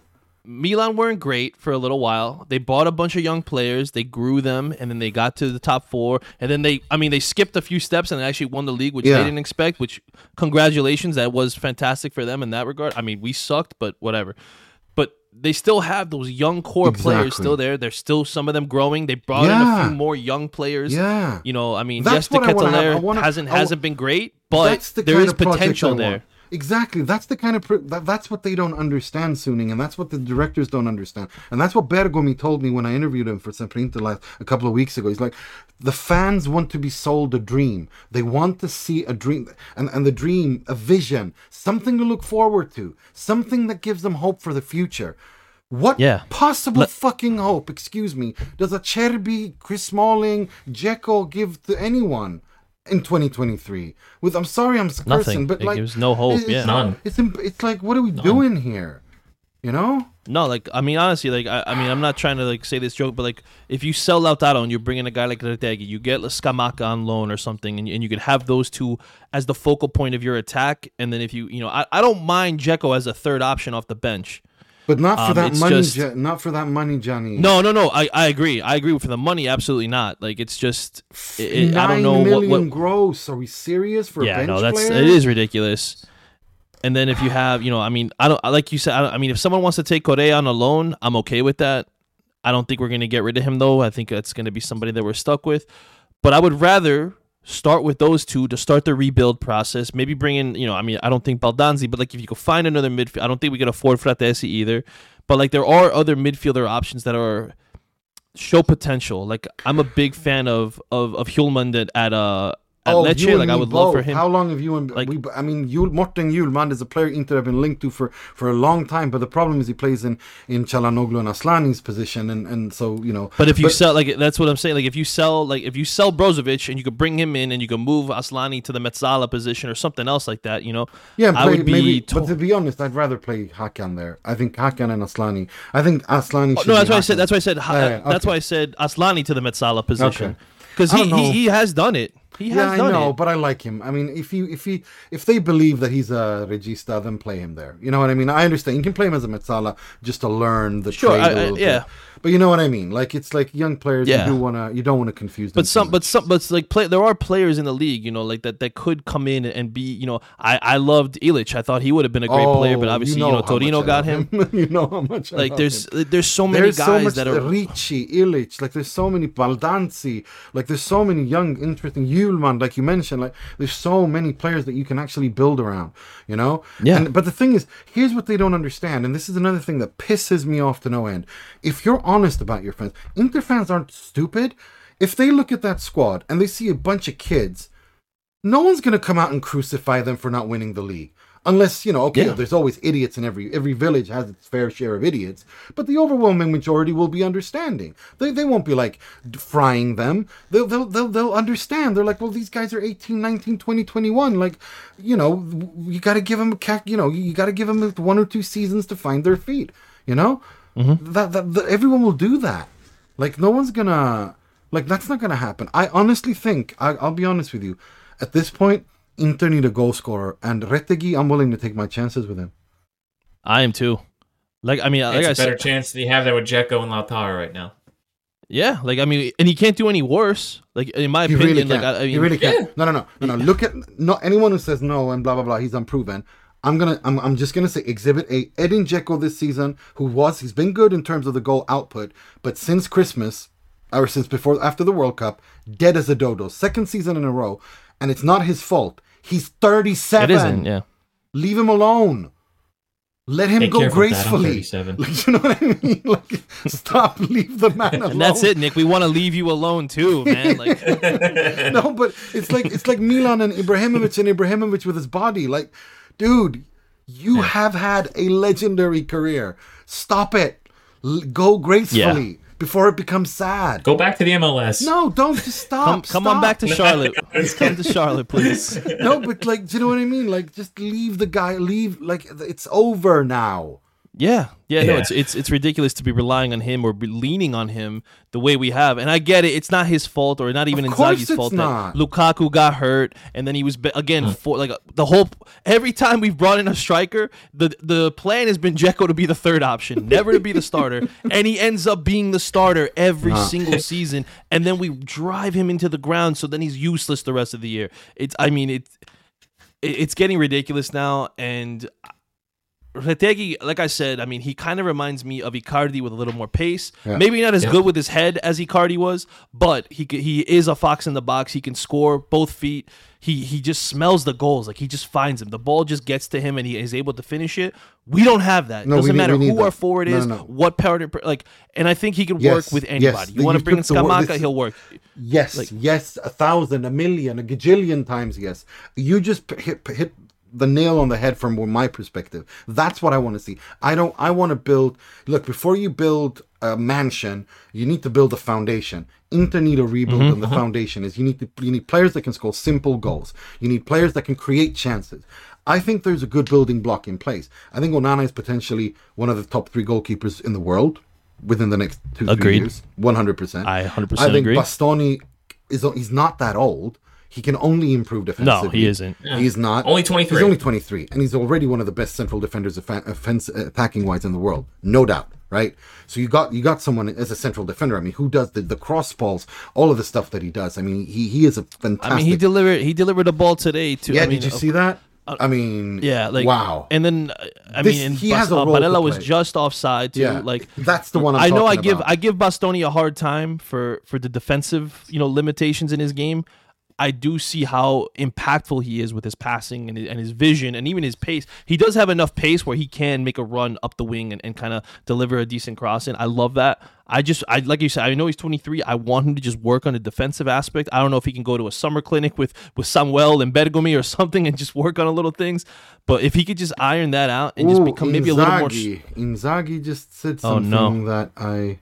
Milan weren't great for a little while. They bought a bunch of young players, they grew them, and then they got to the top four. And then they, I mean, they skipped a few steps and they actually won the league, which Yeah. they didn't expect. Which, congratulations, that was fantastic for them in that regard. I mean, we sucked, but whatever. But they still have those young core players still there. There's still some of them growing. They brought in a few more young players. Yeah. You know, I mean, That's yes, the what wanna have. I Ketelaere wanna- hasn't I hasn't been great, but the there is potential there. Exactly. That's the kind of pro- that, that's what they don't understand, Suning, and that's what the directors don't understand, and that's what Bergomi told me when I interviewed him for Sempre Inter last a couple of weeks ago. He's like, the fans want to be sold a dream. They want to see a dream, and and the dream, a vision, something to look forward to, something that gives them hope for the future. What Yeah. possible Let- fucking hope, excuse me, does a Cherby, Chris Smalling, Dzeko give to anyone in 2023? With I'm sorry, I'm cursing, Nothing. but It like gives no hope, it's- yeah. None. It's it's like what are we doing here? You know? No, like I mean, honestly, like I, I mean, I'm not trying to like say this joke, but like if you sell Lautaro and you bring in a guy like Retegui, you get Scamacca on loan or something, and, and you could have those two as the focal point of your attack, and then if you, you know, I, I don't mind Dzeko as a third option off the bench. But not for Um, that money. just- not for that money, Johnny. No, no, no, I, I agree, I agree for the money, absolutely not. Like it's just, it, it- I don't know what, million what gross. Are we serious for a yeah, no, that's player? it is ridiculous. And then if you have, you know, I mean, I don't like you said. I, don't, I mean, if someone wants to take Correa on a loan, I'm okay with that. I don't think we're going to get rid of him though. I think that's going to be somebody that we're stuck with. But I would rather start with those two to start the rebuild process. Maybe bring in, you know, I mean, I don't think Baldanzi, but like if you could find another midfield, I don't think we can afford Fratesi either. But like there are other midfielder options that are show potential. Like I'm a big fan of of of Hjulmand at, at uh at Oh, Lecce. you and Like I me would love for him. How long have you and Like- we? I mean, Yul, Morten Hjulmand is a player Inter have been linked to for, for a long time. But the problem is he plays in in Çalhanoğlu and Aslani's position, and, and so you know. But if you sell like that's what I'm saying. Like if you sell like if you sell Brozovic and you could bring him in and you could move Aslani to the Mezzala position or something else like that, you know. Yeah, I would be. maybe. to- but to be honest, I'd rather play Hakan there. I think Hakan and Aslani. I think Aslani. Oh, should no, be that's why I said. That's why I said. ha- Yeah, yeah, That's why I said Aslani to the Mezzala position Okay. because he, he he has done it. He has Yeah, I know, it. but I like him. I mean, if he if he if they believe that he's a regista, then play him there. You know what I mean? I understand you can play him as a Mezzala just to learn the Sure, trade. I- a I- little bit. yeah. But you know what I mean? Like it's like young players. Yeah. You do wanna you don't want to confuse them. But some, but some, but like play. There are players in the league, you know, like that that could come in and be, you know, I I loved Ilić. I thought he would have been a great player, but Oh, obviously, you know, how much Torino got love him. you know how much. I Like there's him. there's so many There's guys so much that are Ricci, Ilić, like there's so many Baldanzi, like there's so many young, interesting. Hjulmand. Like you mentioned, like there's so many players that you can actually build around, you know. Yeah. And, but the thing is, here's what they don't understand, and this is another thing that pisses me off to no end. If you're honest about your fans, Inter fans aren't stupid. If they look at that squad and they see a bunch of kids, no one's gonna come out and crucify them for not winning the league. Unless you know, okay, Yeah. there's always idiots in every every village has its fair share of idiots, but the overwhelming majority will be understanding. They, they won't be like frying them. They'll, they'll they'll they'll understand. They're like, well, these guys are 18, 19, 20, 21. Like, you know, you got to give them a you know, you got to give them one or two seasons to find their feet. You know, Mm-hmm. that, that that everyone will do that. Like, no one's gonna like that's not gonna happen. I honestly think I, I'll be honest with you. At this point, Inter need a goal scorer, and Retegui, I'm willing to take my chances with him. I am too. Like I mean, like It's I a better said, chance that you have that with Dzeko and Lautaro right now. yeah. Like I mean, and he can't do any worse. Like in my He opinion, really like can't. I, I mean, he really can't. No, no, no, no, no. Look at not anyone who says no and blah blah blah. He's unproven. I'm gonna. I'm. I'm just gonna say Exhibit A. Edin Dzeko this season, who was he's been good in terms of the goal output, but since Christmas, or since before after the World Cup, dead as a dodo. Second season in a row, and it's not his fault. He's 37. it isn't. Yeah. Leave him alone. Let him Hey, go careful with that, I'm gracefully. 37. Like, you know what I mean? Like, stop. Leave the man alone. And that's it, Nick. We want to leave you alone too, man. Like no, but it's like it's like Milan and Ibrahimovic and Ibrahimovic with his body. Like, dude, you have had a legendary career. Stop it. L- go gracefully before it becomes sad. Go back to the MLS. No, don't just stop. come, come on back to Charlotte. Let's come to Charlotte, please. No, but like, do you know what I mean? Like, just leave the guy. Leave. Like, it's over now. Yeah, yeah, no, it's it's it's ridiculous to be relying on him or be leaning on him the way we have. And I get it; it's not his fault or not even Of course Inzaghi's fault not. that Lukaku got hurt, and then he was be- again mm. for like uh, the whole. Every time we've brought in a striker, the the plan has been Dzeko to be the third option, never to be the starter, and he ends up being the starter every single season. And then we drive him into the ground, so then he's useless the rest of the year. It's, I mean, it's it's getting ridiculous now, and Retegui, like I said, I mean, he kind of reminds me of Icardi with a little more pace. Yeah. Maybe not as good with his head as Icardi was, but he he is a fox in the box. He can score both feet. He he just smells the goals. Like he just finds them. The ball just gets to him, and he is able to finish it. We don't have that. No, we Doesn't need- matter we need who our forward is, no, no. what power, like, and I think he can Yes, work with anybody. The- You want to bring in took the this- he'll work. Yes, like, yes, a thousand, a million, a gajillion times yes. You just hit hit the nail on the head from my perspective. That's what I want to see. I don't. I want to build. Look, before you build a mansion, you need to build a foundation. Inter need a rebuild, mm-hmm, and the mm-hmm. foundation is you need to you need players that can score simple goals. You need players that can create chances. I think there's a good building block in place. I think Onana is potentially one of the top three goalkeepers in the world within the next two three Agreed. years. One hundred percent. I 100% I think agree. Bastoni is he's not that old. He can only improve defensively. No, he isn't. He's not. Only 23. He's only 23, and he's already one of the best central defenders, offen- offense, attacking wise in the world, no doubt. Right. So you got you got someone as a central defender. I mean, who does the, the cross balls, all of the stuff that he does. I mean, he he is a fantastic. I mean, he delivered he delivered a ball today too. yeah. I mean, did you see that? I mean, Yeah, like wow. And then uh, I This- mean, and he Bas- has a uh, role to Barella was just offside too. Yeah, Like that's the one I'm I know I give about. I give Bastoni a hard time for for the defensive you know limitations in his game. I do see how impactful he is with his passing and his, and his vision and even his pace. He does have enough pace where he can make a run up the wing and, and kind of deliver a decent crossing. I love that. I just I like you said, I know he's 23. I want him to just work on the defensive aspect. I don't know if he can go to a summer clinic with with Samuel and Bergomi or something and just work on a little things. But if he could just iron that out and just become maybe a little more Inzaghi. Inzaghi just said Oh, something no. that I.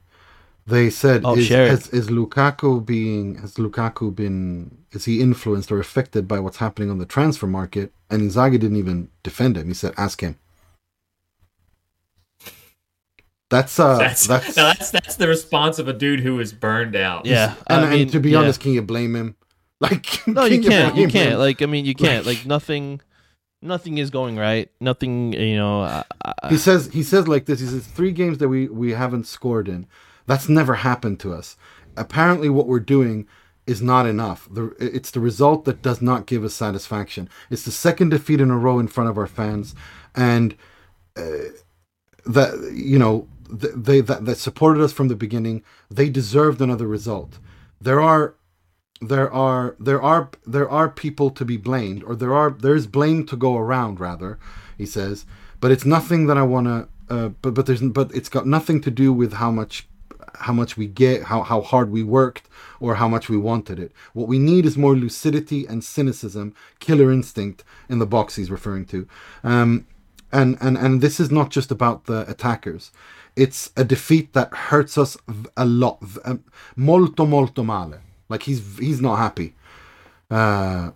They said, Oh, is, share has, is Lukaku being has Lukaku been is he influenced or affected by what's happening on the transfer market? And Inzaghi didn't even defend him. He said, "Ask him." That's uh, That's, that's, no, that's that's the response of a dude who is burned out. yeah. and, I mean, and to be yeah. honest, can you blame him? Like, No, you can't. You blame can't. him? Like, I mean, you can't. Like- Like, nothing, nothing is going right. Nothing, you know. I, I, he says he says like this. He says three games that we we haven't scored in. That's never happened to us. Apparently, what we're doing is not enough. It's the result that does not give us satisfaction. It's the second defeat in a row in front of our fans, and uh, that you know th- they that, that supported us from the beginning. They deserved another result. There are there are there are there are people to be blamed, or there are there is blame to go around. Rather, he says, but it's nothing that I want to. Uh, but but there's but it's got nothing to do with how much how much we get, how how hard we worked, or how much we wanted it. What we need is more lucidity and cynicism, killer instinct in the box he's referring to. Um, and and and this is not just about the attackers. It's a defeat that hurts us a lot, um, molto molto male. Like he's he's not happy. Uh,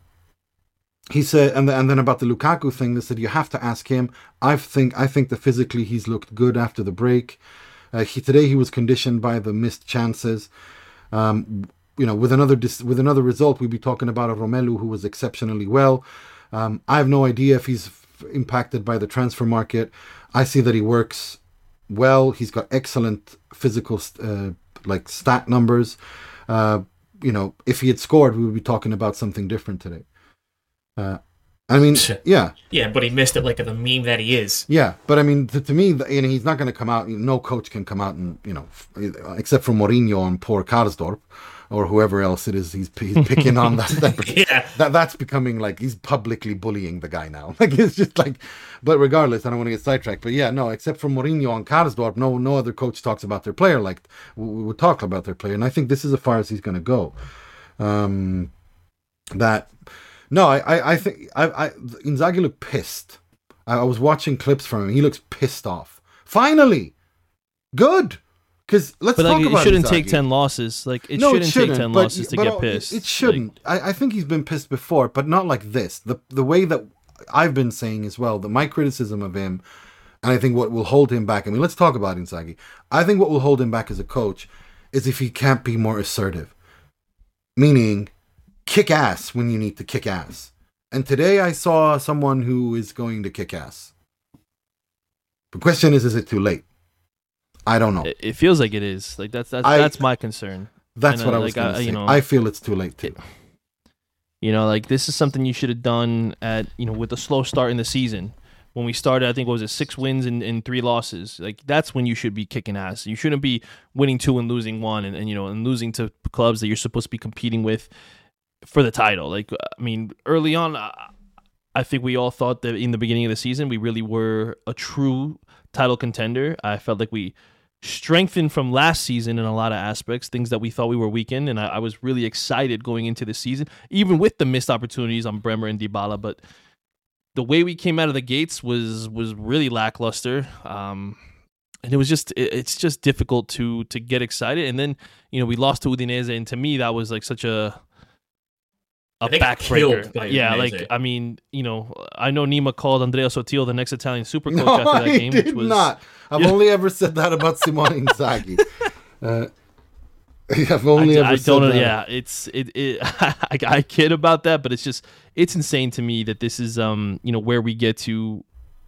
he said, and, and then about the Lukaku thing, they said you have to ask him. I think I think that physically he's looked good after the break. Uh, he today he was conditioned by the missed chances. Um, you know, with another dis- with another result, we'd be talking about a Romelu who was exceptionally well. Um, I have no idea if he's f- impacted by the transfer market. I see that he works well. He's got excellent physical uh, like stat numbers. Uh, you know, if he had scored, we would be talking about something different today. Uh, I mean, yeah, Yeah, but he missed it like the meme that he is. yeah, but I mean, to, to me, the- you know, he's not going to come out. No coach can come out and you know, f- except for Mourinho and poor Karsdorp or whoever else it is. He's, he's picking on that. That, Yeah. that that's becoming like he's publicly bullying the guy now. Like it's just like, but regardless, I don't want to get sidetracked. But yeah, no, except for Mourinho and Karsdorp, no, no other coach talks about their player like we we would talk about their player, and I think this is as far as he's going to go. Um, that no, I, I, I think I, I Inzaghi looked pissed. I, I was watching clips from him. He looks pissed off. Finally, good. Because let's But talk like, it shouldn't take ten losses. Like it no, shouldn't, it shouldn't take ten but- losses to but get it- pissed. It Like, shouldn't. I, I think he's been pissed before, but not like this. The the way that I've been saying as well that my criticism of him, and I think what will hold him back. I mean, let's talk about Inzaghi. I think what will hold him back as a coach is if he can't be more assertive, meaning kick ass when you need to kick ass. And today I saw someone who is going to kick ass. The question is, is it too late? I don't know. it, it feels like it is. Like that's that's I- that's my concern. That's and, what uh, I was like, going I- to you say. know- I feel it's too late too. You know, like this is something you should have done at you know with a slow start in the season. When we started, I think what was it six wins and, and three losses. Like that's when you should be kicking ass. You shouldn't be winning two and losing one, and, and you know and losing to clubs that you're supposed to be competing with for the title. Like I mean, early on, I, think we all thought that in the beginning of the season we really were a true title contender. I felt like we strengthened from last season in a lot of aspects, things that we thought we were weak in, and I, I was really excited going into the season, even with the missed opportunities on Bremer and Dybala. But the way we came out of the gates was was really lackluster. Um, and it was just it's just difficult to to get excited. And then you know we lost to Udinese, and to me that was like such a a backbreaker. Yeah, Udinese. like I mean, you know, I know Nima called Andrea Sottil the next Italian super coach No, after that I game, did which was not. I've Yeah. only ever said that about Simone Inzaghi. Uh, I've only I, ever I said don't know. that. Yeah, it's it. it I, I kid about that, but it's just it's insane to me that this is um you know where we get to,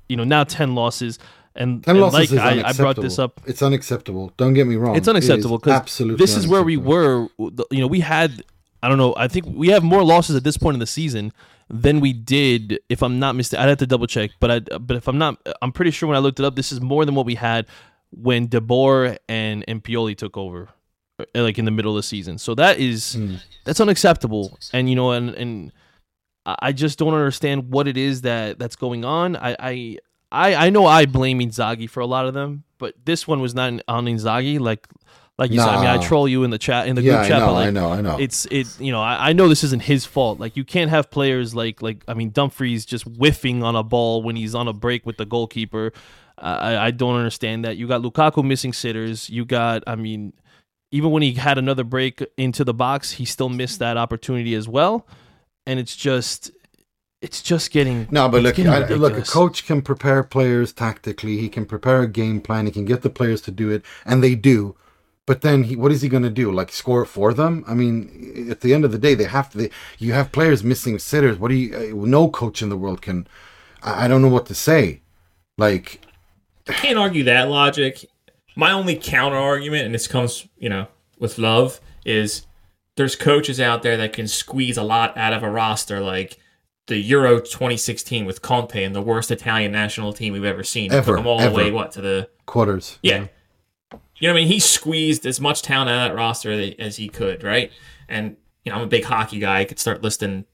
you know now ten losses and, Ten and losses like is I, I brought this up. It's unacceptable. Don't get me wrong. It's unacceptable because absolutely. this is where we were. You know, we had I don't know. I think we have more losses at this point in the season than we did. If I'm not mistaken, I'd have to double check. But I but if I'm not, I'm pretty sure when I looked it up, this is more than what we had when De Boer and and Pioli took over, uh, like in the middle of the season. So that is Hmm. that's unacceptable. And you know, and and I I just don't understand what it is that that's going on. I I I, I know I blame Inzaghi for a lot of them, but this one was not on Inzaghi. Like like you said, I mean, I troll you in the chat in the Yeah, group I chat, know. but like I know. I know. it's it you know I, I know this isn't his fault like you can't have players like like i mean dumfries just whiffing on a ball when he's on a break with the goalkeeper i i don't understand that you got lukaku missing sitters you got i mean even when he had another break into the box he still missed that opportunity as well and it's just it's just getting No, but look, I, look. A coach can prepare players tactically. He can prepare a game plan. He can get the players to do it, and they do. But then, he, what is he going to do? Like score it for them? I mean, at the end of the day, they have to. They, you have players missing sitters. What do you? Uh, no coach in the world can. I, I don't know what to say. Like, I can't argue that logic. My only counter argument, and this comes, you know, with love, is there's coaches out there that can squeeze a lot out of a roster, like the Euro 2016 with Conte and the worst Italian national team we've ever seen. Ever, Took them all ever. the way, what, to the. quarters. Yeah. You know what I mean? He squeezed as much talent out of that roster as he could, right? And you know, I'm a big hockey guy. I could start listing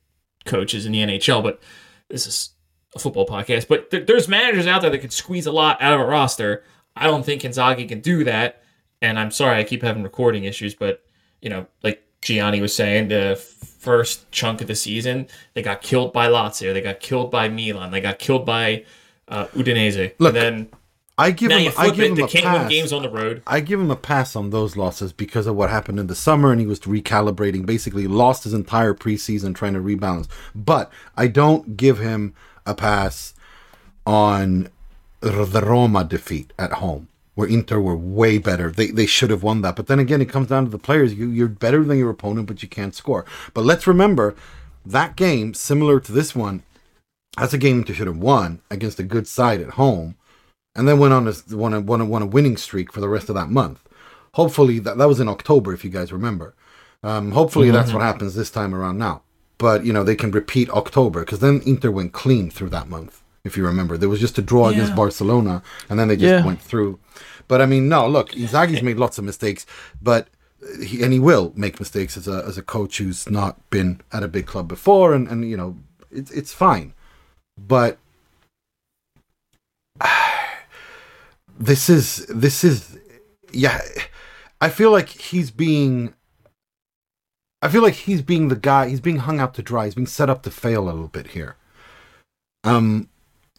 coaches in the NHL, but this is a football podcast. But th- there's managers out there that could squeeze a lot out of a roster. I don't think Inzaghi can do that. And I'm sorry, I keep having recording issues, but you know, like Gianni was saying, the first chunk of the season, they got killed by Lazio, they got killed by Milan, they got killed by uh, Udinese. Look, and then I give now him I give it, him a pass. games on the road. I give him a pass on those losses because of what happened in the summer, and he was recalibrating. Basically, lost his entire preseason trying to rebalance. But I don't give him a pass on the Roma defeat at home, where Inter were way better. They they should have won that. But then again, it comes down to the players. You you're better than your opponent, but you can't score. But let's remember that game, similar to this one, that's a game Inter should have won against a good side at home and then went on a won a, won a, won a winning streak for the rest of that month. Hopefully that that was in October, if you guys remember. Um, hopefully that's what happens this time around now. But you know they can repeat October because then Inter went clean through that month. If you remember, there was just a draw against Barcelona, and then they just Yeah. went through. But I mean, no, look, Inzaghi's made lots of mistakes, but he, and he will make mistakes as a as a coach who's not been at a big club before, and and you know it's it's fine, but this is this is yeah i feel like he's being i feel like he's being the guy he's being hung out to dry he's being set up to fail a little bit here. Um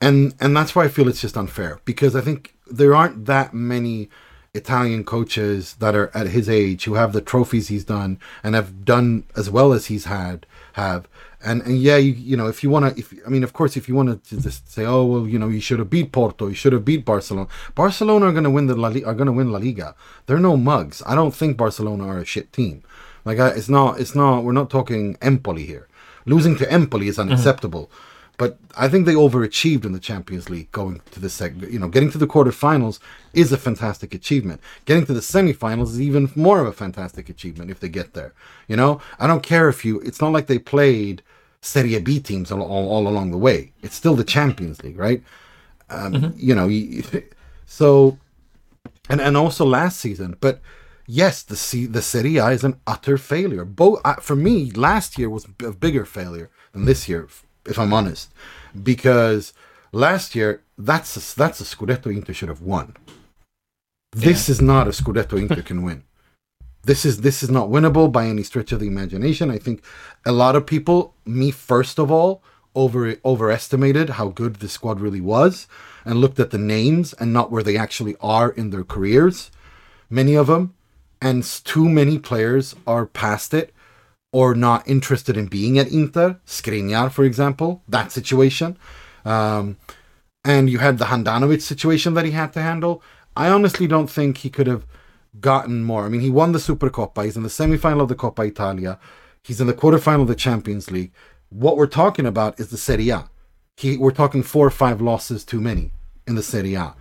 and and that's why i feel it's just unfair because i think there aren't that many italian coaches that are at his age who have the trophies he's done and have done as well as he's had have and and yeah you, you know if you want to if i mean of course if you want to just say oh well you know you should have beat porto you should have beat barcelona barcelona are going to win the La Li- are going to win la liga they're no mugs i don't think barcelona are a shit team like I, it's not it's not we're not talking empoli here losing to empoli is mm-hmm. unacceptable but I think they overachieved in the Champions League going to the seg. You know, getting to the quarterfinals is a fantastic achievement. Getting to the semifinals is even more of a fantastic achievement if they get there. You know, I don't care if you. It's not like they played Serie B teams all, all, all along the way. It's still the Champions League, right? Um, You know, you, so and and also last season, but. Yes, the C, the Serie A is an utter failure. Both uh, for me, last year was a bigger failure than this year, if I'm honest, because last year that's a, that's a Scudetto Inter should have won. This is not a Scudetto Inter can win. This is this is not winnable by any stretch of the imagination. I think a lot of people, me first of all, over overestimated how good the squad really was, and looked at the names and not where they actually are in their careers. Many of them, and too many players are past it or not interested in being at Inter. Skriniar, for example, that situation. Um, and you had the Handanovic situation that he had to handle. I honestly don't think he could have gotten more. I mean, he won the Supercoppa. He's in the semifinal of the Coppa Italia. He's in the quarterfinal of the Champions League. What we're talking about is the Serie A. He, we're talking four or five losses too many in the Serie A.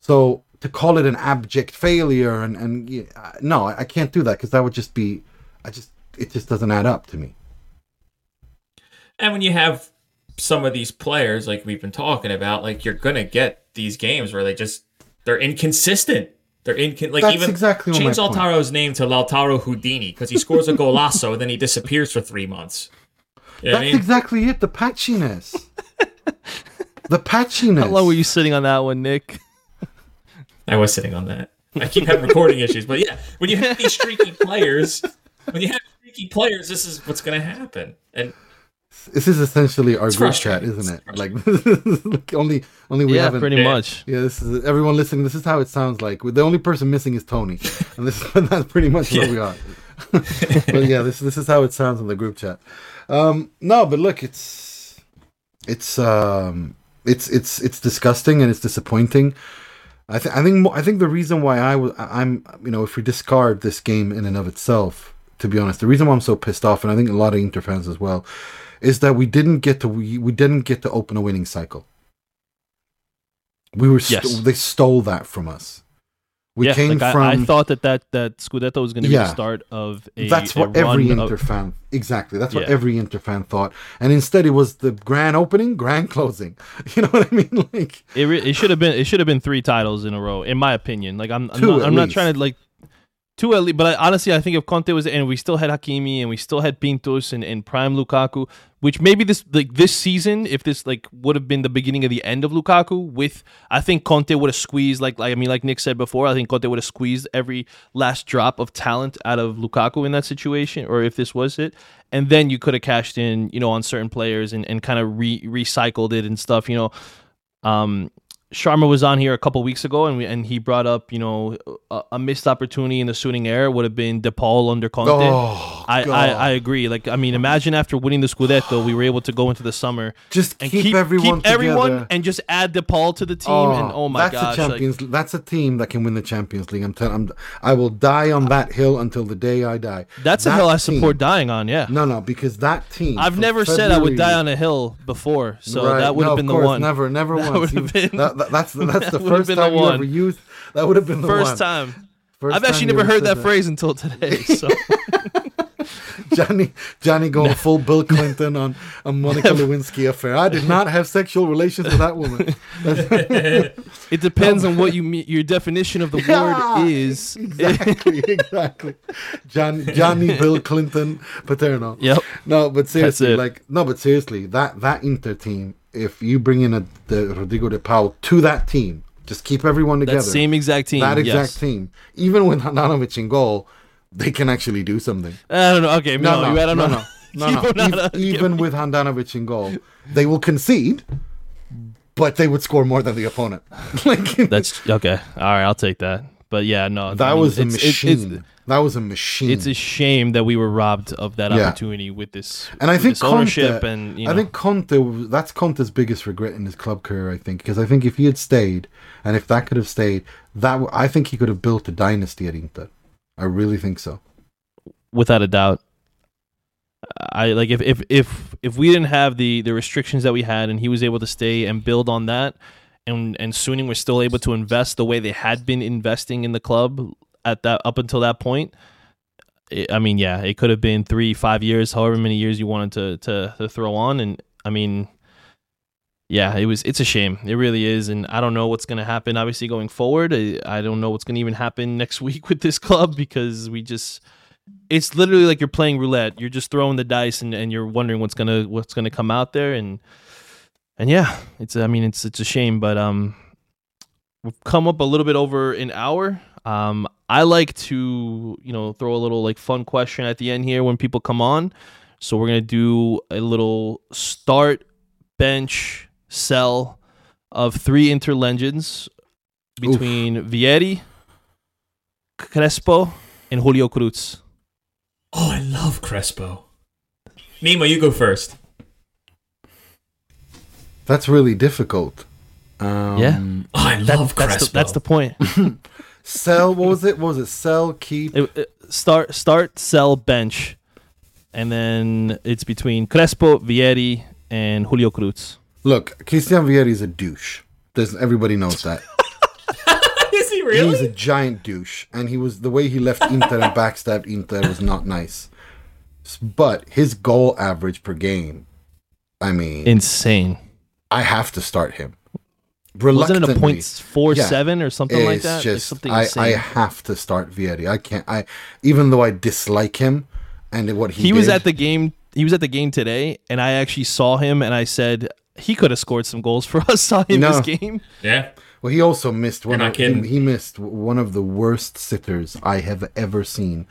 So to call it an abject failure and and uh, no, I I can't do that because that would just be, I just it just doesn't add up to me. And when you have some of these players like we've been talking about, like you're gonna get these games where they just they're inconsistent. They're incon like That's even exactly change my point. Lautaro's name to Lautaro Houdini because he scores a golazo and then he disappears for three months. You know what I That's mean? exactly it. The patchiness. the patchiness. How long were you sitting on that one, Nick? I was sitting on that. I keep having recording issues, but yeah, when you have these streaky players, when you have streaky players, this is what's gonna happen. And This is essentially our It's group chat, isn't it? It's Like only only we yeah, haven't. pretty Yeah. Pretty much. Yeah, this is everyone listening. This is how it sounds like. The only person missing is Tony, and this that's pretty much where we are. but yeah, this this is how it sounds in the group chat. Um, no, but look, it's it's um it's it's it's disgusting and it's disappointing. I think I think I think the reason why I was I'm you know if we discard this game in and of itself, to be honest, the reason why I'm so pissed off, and I think a lot of Inter fans as well, is that we didn't get to we, we didn't get to open a winning cycle. We were st- Yes. they stole that from us. We yeah, came like from I, I thought that that that Scudetto was going to be Yeah. the start of a. that's a what every run Inter of, fan exactly. That's what Yeah. every Inter fan thought, and instead it was the grand opening, grand closing. You know what I mean? Like it, re- it should have been it should have been three titles in a row, in my opinion. Like I'm I'm not, I'm not trying to like At least, but I, honestly, I think if Conte was, and we still had Hakimi, and we still had Pintos and, and prime Lukaku, which maybe this like this season, if this like would have been the beginning of the end of Lukaku, with I think Conte would have squeezed like like I mean like Nick said before, I think Conte would have squeezed every last drop of talent out of Lukaku in that situation, or if this was it, and then you could have cashed in, you know, on certain players and, and kind of re- recycled it and stuff, you know. Um, Sharma was on here a couple weeks ago, and we, and he brought up, you know, a, a missed opportunity in the Suning era would have been DePaul under Conte. Oh, I, I, I agree. Like, I mean, imagine after winning the Scudetto, we were able to go into the summer Just and keep, everyone keep everyone, and just add DePaul to the team. and oh, oh my god. that's gosh, a like, Champions. that's a team that can win the Champions League. I'm telling. I'm, will die on that hill until the day I die. that's a That hill I team- support dying on. Yeah, No, no, because that team. I've never said I would die on a hill before, so Right, that would no, have of been the course, one. Never, never That once. would have been- that- that- that's that's the that first time you ever used. That would have been the First one. time. First I've actually never heard said that phrase until today. So Johnny, Johnny going full Bill Clinton on a Monica Lewinsky affair. I did not have sexual relations with that woman. it depends on what you mean. Your definition of the Yeah, word is. exactly, exactly. John, Johnny Bill Clinton Paterno. Yep. No, but seriously, like no, but seriously, that that Inter team, if you bring in a the Rodrigo de Paul to that team, just keep everyone together. That same exact team. that exact yes. team, even with Handanovic in goal, they can actually do something. I don't know. Okay, no, No, no, I don't no, know. no, no, no. how Ev- to Even with Handanovic in goal, they will concede, but they would score more than the opponent. like That's okay. All right, I'll take that. But yeah, no, that I mean, was a it's- machine. it's, that was a machine. it's a shame that we were robbed of that Yeah. opportunity with this. And I think Conte, and you know, I think Conte, that's Conte's biggest regret in his club career. I think because I think if he had stayed, and if that could have stayed, that I think he could have built a dynasty at Inter. I really think so. without a doubt. I like if if if if we didn't have the the restrictions that we had, and he was able to stay and build on that, and and Suning was still able to invest the way they had been investing in the club at that up until that point. It, I mean, yeah, it could have been three, five years, however many years you wanted to to, to throw on, and I mean, yeah, it was. It's a shame. It really is, and I don't know what's going to happen. Obviously, going forward, I, I don't know what's going to even happen next week with this club because we just. It's literally like you're playing roulette. You're just throwing the dice, and, and you're wondering what's gonna what's gonna come out there, and and yeah, it's. I mean, it's it's a shame, but um, we've come up a little bit over an hour. Um, I like to you know throw a little like fun question at the end here when people come on. So we're gonna do a little start, bench, sell of three interlegends between Vieri, Crespo, and Julio Cruz. Oh, I love Crespo. Nima, you go first. That's really difficult. Um, Yeah. Oh, I That- love that's Crespo. the, that's the point. Sell. What was it? What was it? Sell. Keep. It- it- start, start, sell, bench, and then it's between Crespo, Vieri, and Julio Cruz. Look, Christian Vieri is a douche. There's everybody knows that. Is he really? He's a giant douche, and he was the way he left Inter and backstabbed Inter was not nice. But his goal average per game, I mean, Insane. I have to start him. Wasn't it a point four Yeah. seven or something like it's that? It's just something I. I have to start Vieri. I can't. I even though I dislike him and what he he was at the game. He was at the game today, and I actually saw him, and I said he could have scored some goals for us. in No. this game. yeah. Well, he also missed one. Of, he, he missed one of the worst sitters I have ever seen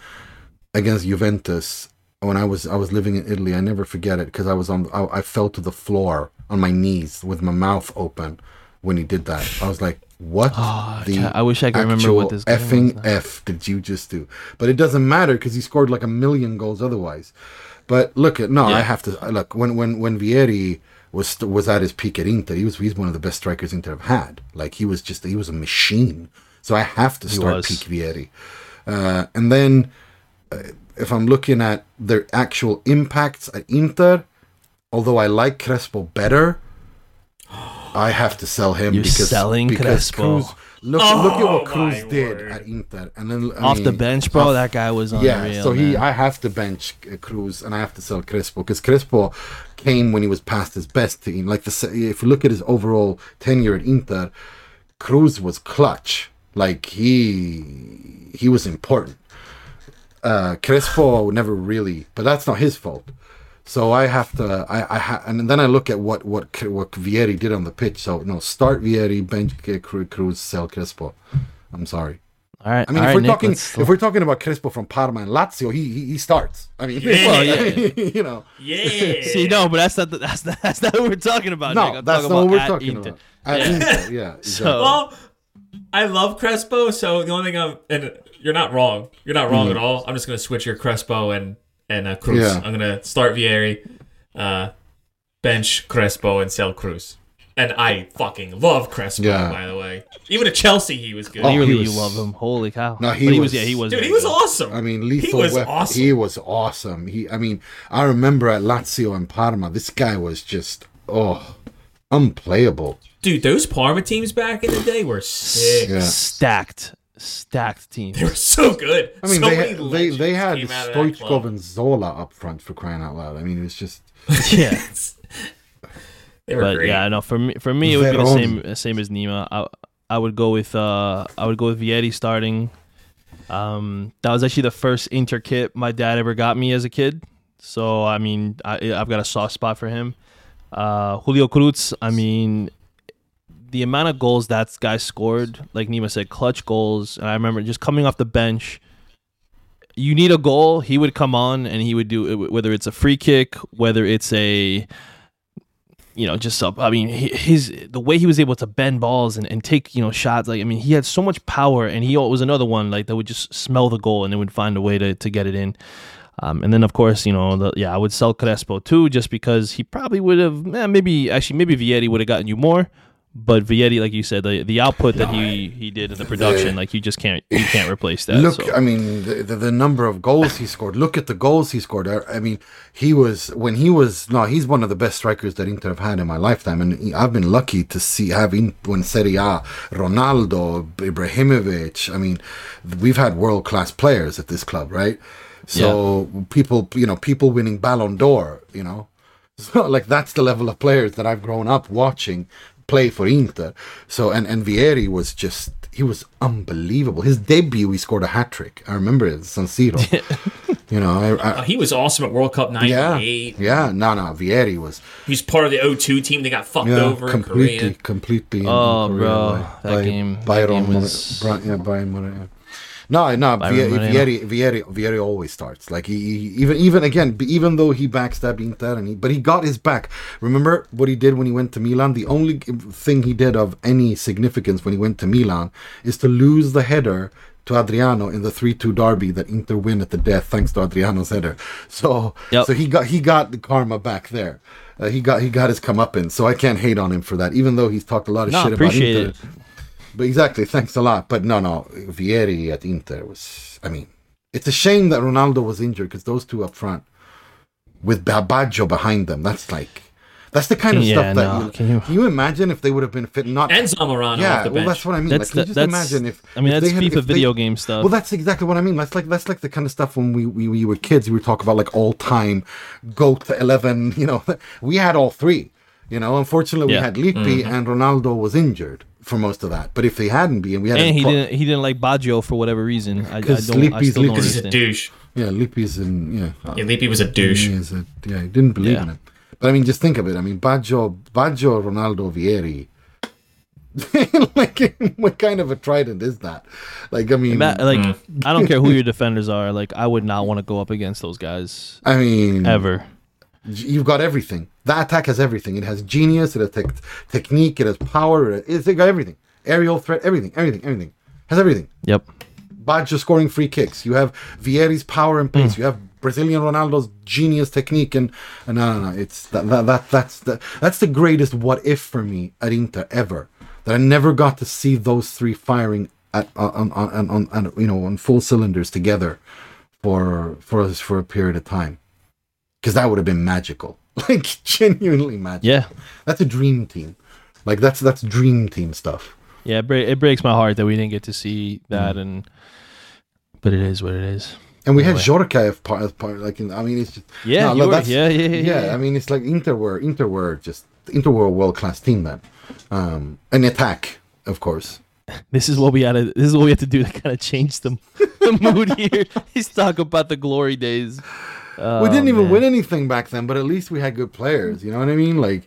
against Juventus. When I was I was living in Italy, I never forget it because I was on. I, I fell to the floor on my knees with my mouth open when he did that. I was like, "What Oh, God, I wish I could remember what this effing was. f did you just do?" But it doesn't matter because he scored like a million goals otherwise. But look at no, I have to look when when when Vieri was was at his peak at Inter. He was he's one of the best strikers Inter have had. Like he was just he was a machine. So I have to start peak Vieri. Uh, and then uh, if I'm looking at their actual impacts at Inter, although I like Crespo better, I have to sell him You're because selling because Crespo. Cruz, look look at Oh, what Cruz did word. at Inter, and then I Off the bench, bro. off- that guy was unreal. yeah, so he, man. I have to bench uh, Cruz and I have to sell Crespo because Crespo came when he was past his best team. Like the, if you look at his overall tenure at Inter, Cruz was clutch Like he he was important. Uh, Crespo never really, but that's not his fault. So I have to, I, I ha- and then I look at what what Cre- what Vieri did on the pitch. So no, start Vieri, bench Cruz, sell Crespo. I'm sorry. All right. I mean, if right, we're Nick, talking, if we're talking about Crespo from Parma and Lazio, he he, he starts. I mean, Well, yeah. you know, Yeah. See, no, but that's not the, that's not, that's not what we're talking about. no, Nick. I'm that's not what we're at talking Inter. about. At Yeah. Inter, yeah. exactly. So- Well, I love Crespo, so the only thing I'm and you're not wrong. You're not wrong mm-hmm. at all. I'm just gonna switch your Crespo and and uh, Cruz. Yeah. I'm gonna start Vieri, uh, bench Crespo and sell Cruz. And I fucking love Crespo, Yeah. by the way. Even at Chelsea, he was good. Oh, he was- you love him. Holy cow! No, he But he was. was- Yeah, he was. Dude, he was good. awesome. I mean, he was weapon. awesome. He was awesome. He, I mean, I remember at Lazio and Parma, this guy was just oh, unplayable. Dude, those Parma teams back in the day were sick. Yeah. stacked, stacked team. They were so good. I mean, so they many had, they, legends they had came out of that Stoichkov and Zola up front for crying out loud. I mean, it was just yeah, They were but great. yeah, no. For me, for me, it would be the same same as Nima. I I would go with uh I would go with Vieri starting. Um, that was actually the first Inter kit my dad ever got me as a kid. So I mean, I I've got a soft spot for him. Uh, Julio Cruz. I mean, the amount of goals that guy scored, like Nima said, clutch goals. And I remember just coming off the bench. You need a goal, he would come on and he would do it, whether it's a free kick, whether it's a you know, just up. I mean, his the way he was able to bend balls and, and take you know shots. Like I mean, he had so much power, and he was another one like that would just smell the goal and then would find a way to, to get it in. Um, and then of course, you know, the, yeah, I would sell Crespo too, just because he probably would have eh, maybe actually maybe Vieri would have gotten you more. But Vieri, like you said, the the output that he he did in the production, like you just can't you can't replace that. Look, so. I mean, the, the, the number of goals he scored. Look at the goals he scored. I, I mean, he was when he was no, he's one of the best strikers that Inter have had in my lifetime, and I've been lucky to see having in when Serie A, Ronaldo, Ibrahimovic. I mean, we've had world class players at this club, right? So people, you know, people winning Ballon d'Or, you know, so like that's the level of players that I've grown up watching play for Inter. So and and Vieri was just he was unbelievable. His debut, he scored a hat trick. I remember it, San Siro. you know, I, Uh, he was awesome at World Cup '98. yeah. No, no, Vieri was He was part of the 0-2 team. They got fucked yeah over in completely, Korea. completely. in- Oh, in Korea bro, by- that by game- that Byron, game More- was- Bra- yeah, Byron More- yeah. No, no, Vieri. Vieri, Vieri, Vieri always starts. Like he, he- even, even again, even though he backstabbed Inter, and he, but he got his back. Remember what he did when he went to Milan? The only thing he did of any significance when he went to Milan is to lose the header to Adriano in the three-two derby that Inter win at the death, thanks to Adriano's header. So, Yep. so he got he got the karma back there. Uh, he got he got his comeuppance. So I can't hate on him for that, even though he's talked a lot of No, shit appreciate about Inter. But exactly, thanks a lot. But no, no, Vieri at Inter was. I mean, it's a shame that Ronaldo was injured because those two up front, with Ba- Baggio behind them, that's like, that's the kind of Yeah, stuff that. no, you, can you- can you imagine if they would have been fit? Not And Zamorano yeah, off the well, bench. that's what I mean. That's like, can you the- just that's- imagine if I mean, if that's they had- FIFA they- video game stuff. Well, that's exactly what I mean. That's like that's like the kind of stuff when we we, we were kids. We would talk about like all time goat eleven. You know, we had all three. You know, unfortunately, Yeah. we had Lippi and Ronaldo was injured for most of that. But if they hadn't been, we had and he pro- didn't he didn't like Baggio for whatever reason. I, I 'Cause don't. I Lippi's- still don't Lippi's He's a douche. Yeah, Lippi's in yeah. Yeah, Lippi was a douche. He is a, yeah, he didn't believe Yeah. in it. But I mean, just think of it. I mean, Baggio, Baggio, Ronaldo, Vieri. like, what kind of a trident is that? Like, I mean, Ma- like Mm. I don't care who your defenders are. Like I would not want to go up against those guys I mean, ever. You've got everything. That attack has everything. It has genius. It has tech technique. It has power. It, it's got everything. Aerial threat. Everything. Everything. Everything. Has everything. Yep. Baggio scoring free kicks. You have Vieri's power and pace. Mm. You have Brazilian Ronaldo's genius technique and, and no, no, no. It's that, that, that that's the that's the greatest what if for me at Inter ever. That I never got to see those three firing at on on on, on, on you know on full cylinders together for for us for a period of time. Because that would have been magical, like genuinely magical. Yeah. that's a dream team. Like that's that's dream team stuff. Yeah. It, bre- it breaks my heart that we didn't get to see that, Mm. and but it is what it is. And we had Anyway. Jorka as part, as part like in, I mean it's just Yeah. No, you no, that's- yeah, yeah. Yeah. yeah. I mean, it's like Inter were Inter were just Inter were world class team then, um, an attack, of course. this is what we had to this is what we had to do to kind of change the, the mood here. He's talking about the glory days. We didn't Oh, even man. win anything back then, but at least we had good players. You know what I mean? Like,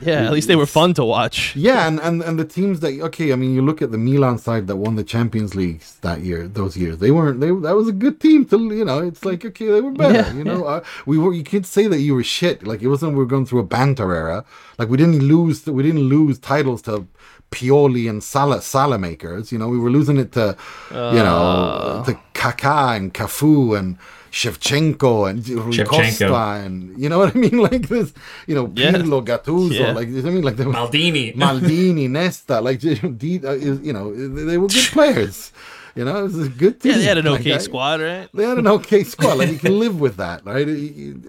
Yeah, at least they were fun to watch. yeah, and, and and the teams that okay, I mean, you look at the Milan side that won the Champions League that year, those years, they weren't. They that was a good team to you know. It's like okay, they were better. Yeah, you know, uh, we were. You can't say that you were shit. Like it wasn't. We were going through a banter era. Like we didn't lose. We didn't lose titles to. Pioli and Sala Salamakers, you know, we were losing it to, you Uh. know, to Kaká and Cafu and Shevchenko and Rui Shevchenko. Costa and you know what I mean, like this, you know, Yeah. Pirlo, Gattuso, Yeah. like I mean, like they were, Maldini. Maldini, Nesta, like you know, D- uh, you know, they were good players. You know, it was a good team. Yeah, they had an okay I- squad, right? They had an okay squad. Like you can live with that, right?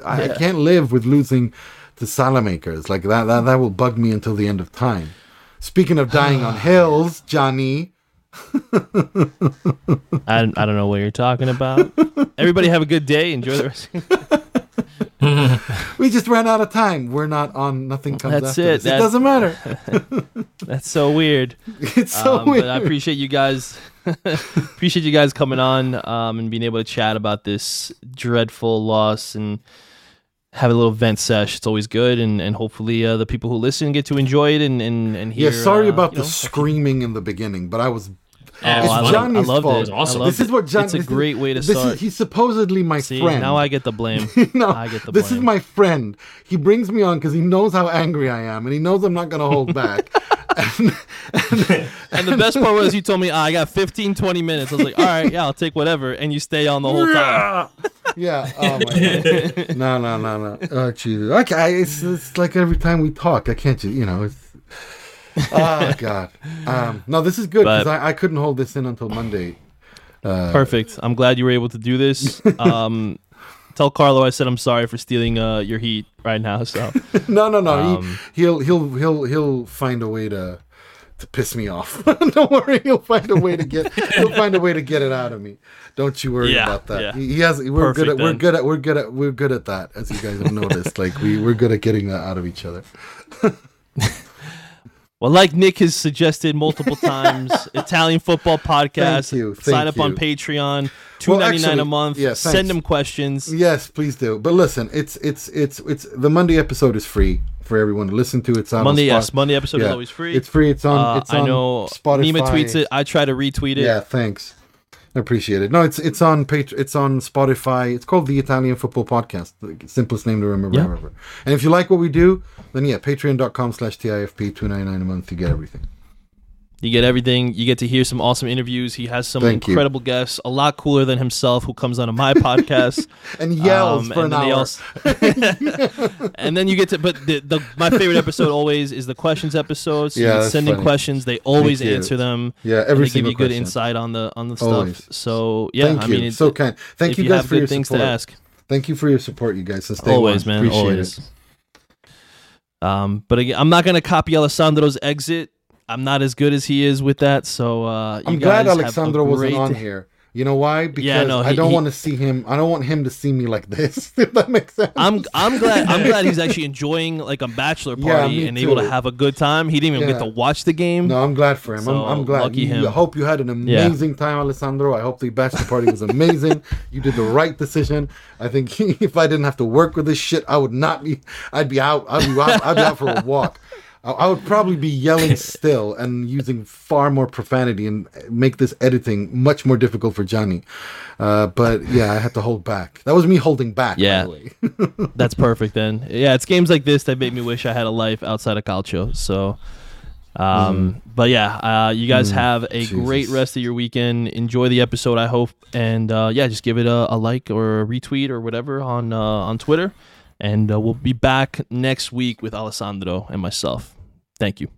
I, I can't live with losing to Salamakers like that. That that will bug me until the end of time. Speaking of dying on hills, Johnny. I, I don't know what you're talking about. Everybody have a good day. Enjoy the rest. We just ran out of time. We're not on. Nothing comes That's it. this. It doesn't matter. That's so weird. It's so Um, weird. but I appreciate you guys. appreciate you guys coming on um, and being able to chat about this dreadful loss and have a little vent sesh. It's always good, and and hopefully uh, the people who listen get to enjoy it and and and hear. yeah, sorry uh, about the know, screaming in the beginning, but I was. Oh, Oh, It's I, love, I Johnny's loved fault. it. It awesome. I This is what John. It's a great way to this start. Is, he's supposedly my See, friend. now I get the blame. no, I get the this is my friend. He brings me on because he knows how angry I am, and he knows I'm not going to hold back. and, And the best part was you told me, "Ah, I got 15, 20 minutes. I was like, all right, yeah, I'll take whatever. And you stay on the whole time. yeah. Oh my god. No, no, no, no. Oh Jesus. Okay. It's, it's like every time we talk, I can't. You know. It's. Oh god. Um. No, this is good because I, I couldn't hold this in until Monday. Perfect. I'm glad you were able to do this. Um, tell Carlo I said I'm sorry for stealing uh, your heat right now. So No, no, no. Um, he, he'll he'll he'll he'll find a way to to piss me off. Don't worry, he'll find a way to get he'll find a way to get it out of me. Don't you worry Yeah, about that. yeah. He, he has we're good Perfect at we're good at we're good at we're good at that as you guys have noticed. like we we're good at getting that out of each other. Well, like Nick has suggested multiple times, Italian football podcast. Thank you, sign thank up on. Patreon, two Well, ninety nine a month. yeah, Send them questions. Yes, please do. But listen, it's it's it's it's the Monday episode is free for everyone to listen to. It's on Monday, yes, Monday episode is always free. It's free. It's on. Uh, it's on I know Spotify. Nima tweets it. I try to retweet it. Yeah, thanks. I appreciate it. No, it's it's on Patr- it's on Spotify. It's called the Italian Football Podcast. The simplest name to remember Yeah. ever. And if you like what we do, then yeah, patreon.com slash TIFP two ninety nine a month. You get everything. You get everything. You get to hear some awesome interviews. He has some Thank you. incredible guests, a lot cooler than himself, who comes onto my podcast. And yells Um, for and an hour. also- and then you get to, but the, the my favorite episode always is the questions episode. So Yeah, you can that's send in funny. questions. They always answer them. Yeah, and they give you good question. insight on the on the stuff. Always. So yeah, Thank I you. mean, it, so kind. Thank you you, guys have for good your things support. to ask, Thank you for your support, you guys. Since day always, one. man, Appreciate always. it. Um, but again, I'm not gonna copy Alessandro's exit. I'm not as good as he is with that. So uh, you I'm glad Alessandro wasn't on here. You know why? Because no, I don't he- want to see him. I don't want him to see me like this. If that makes sense. I'm I'm glad I'm glad he's actually enjoying like a bachelor party me and able to have a good time. He didn't even Yeah. get to watch the game. No, I'm glad for him. So, I'm, I'm glad. lucky You- him. I hope you had an Yeah. amazing time, Alessandro. I hope the bachelor party was amazing. you did the right decision. I think if I didn't have to work with this shit, I would not be. I'd be out. I'd be out. I'd be out for a walk. I, I would probably be yelling still and using far more profanity and make this editing much more difficult for Johnny. Uh, but yeah, I had to hold back. That was me holding back. Yeah. By the way. That's perfect then. Yeah, it's games like this that make me wish I had a life outside of Calcio. So um but yeah, uh you guys have a great rest of your weekend. Enjoy the episode, I hope. And uh yeah, just give it a, a like or a retweet or whatever on uh on Twitter. And uh, we'll be back next week with Alessandro and myself. Thank you.